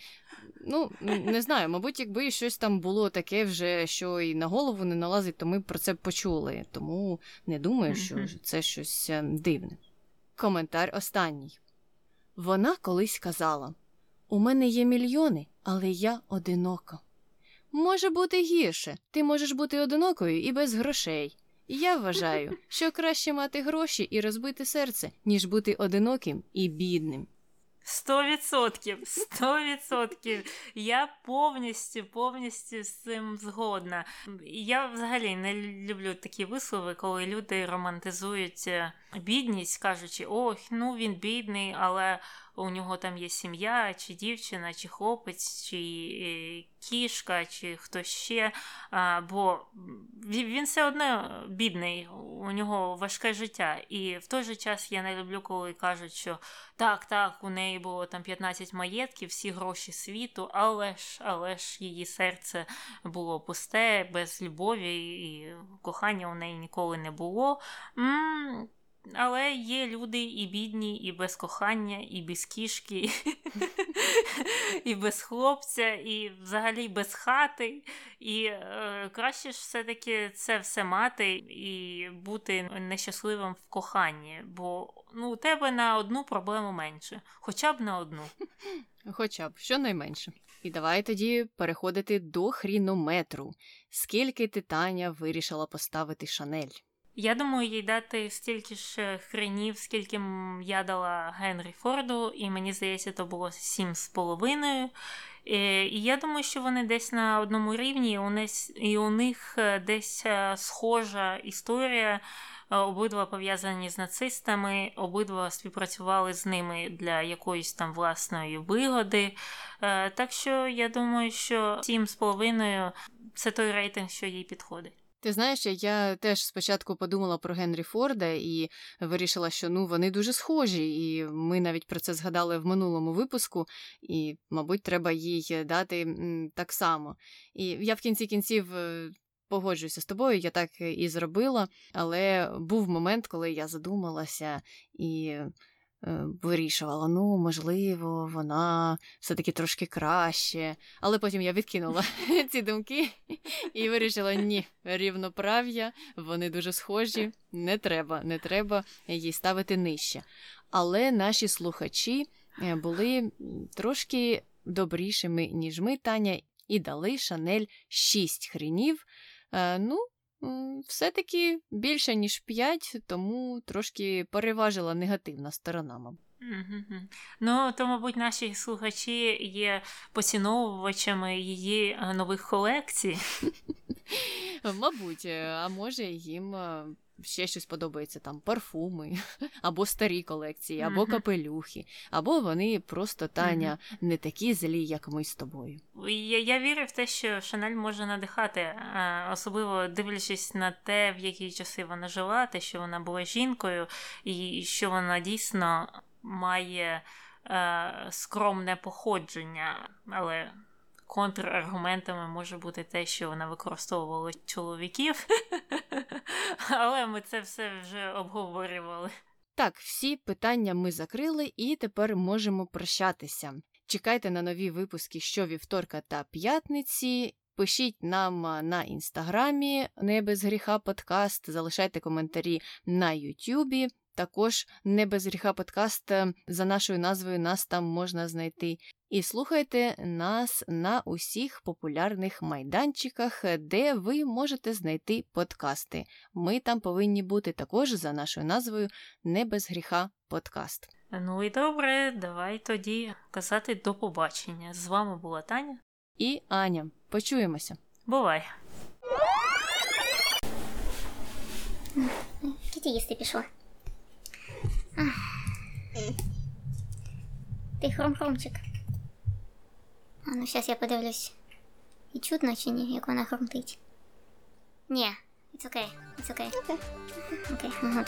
Ну, не знаю, мабуть, якби щось там було таке вже, що і на голову не налазить, то ми б про це почули. Тому не думаю, що це щось е, дивне. Коментар останній. Вона колись казала: У мене є мільйони, але я одинока. Може бути гірше, ти можеш бути одинокою і без грошей. Я вважаю, що краще мати гроші і розбити серце, ніж бути одиноким і бідним. Сто відсотків, сто відсотків. Я повністю, повністю з цим згодна. Я взагалі не люблю такі вислови, коли люди романтизують е, бідність, кажучи, ох, ну він бідний, але у нього там є сім'я, чи дівчина, чи хлопець, чи е, кішка, чи хто ще. А, Бо він все одно бідний, у нього важке життя. І в той же час я не люблю, коли кажуть, що так, так, у неї було там 15 маєтків, всі гроші світу, але ж, але ж її серце було пусте, без любові, і кохання у неї ніколи не було. М- але є люди і бідні, і без кохання, і без кішки, і без хлопця, і взагалі без хати. І е, краще ж все-таки це все мати і бути нещасливим в коханні, бо ну, у тебе на одну проблему менше, хоча б на одну. Хоча б щонайменше. І давай тоді переходити до хрінометру. Скільки ти Таня вирішила поставити Шанель? Я думаю, їй дати стільки ж е, хренів, скільки я дала Генрі Форду, і мені здається, то було сім з половиною. Е, і я думаю, що вони десь на одному рівні, і у них е, десь схожа історія. Обидва пов'язані з нацистами, обидва співпрацювали з ними для якоїсь там власної вигоди. Так що я думаю, що сім з половиною це той рейтинг, що їй підходить. Ти знаєш, я теж спочатку подумала про Генрі Форда і вирішила, що ну вони дуже схожі, і ми навіть про це згадали в минулому випуску, і, мабуть, треба їй дати так само. І я в кінці кінців. Е, погоджуюся з тобою, я так і зробила, але був момент, коли я задумалася і Е, вирішувала, ну, можливо, вона все-таки трошки краще. Але потім я відкинула ці думки і вирішила: ні, рівноправ'я, вони дуже схожі, не треба, не треба її ставити нижче. Але наші слухачі е, були трошки добрішими, ніж ми, Таня, і дали Шанель 6 хрінів. Е, ну, все-таки більше, ніж 5, тому трошки переважила негативна сторона. Ну, то, мабуть, наші слухачі є поціновувачами її е, нових колекцій. Мабуть, е, а може їм е, ще щось подобається там парфуми, або старі колекції, або Мгм. капелюхи, або вони просто Таня не такі злі, як ми з тобою. Я, я вірю в те, що Шанель може надихати, особливо дивлячись на те, в які часи вона жила, те, що вона була жінкою, і що вона дійсно має е, скромне походження, але контраргументами може бути те, що вона використовувала чоловіків. Але ми це все вже обговорювали. Так, всі питання ми закрили і тепер можемо прощатися. Чекайте на нові випуски щовівторка та п'ятниці. Пишіть нам на інстаграмі не без гріха подкаст, залишайте коментарі на Ютюбі. Також не без гріха подкаст е, за нашою назвою нас там можна знайти. І слухайте нас на усіх популярних майданчиках, де ви можете знайти подкасти. Ми там повинні бути також за нашою назвою Не без гріха подкаст. Ну і добре, давай тоді казати до побачення. З вами була Таня. І Аня, почуємося. Бувай! Тільки їсти пішла. Ти хром-хромчик. А ну зараз я подивлюсь. І чутно чи ні, як вона хромтить. Ні, it's okay, it's okay. Окей. Okay. ага.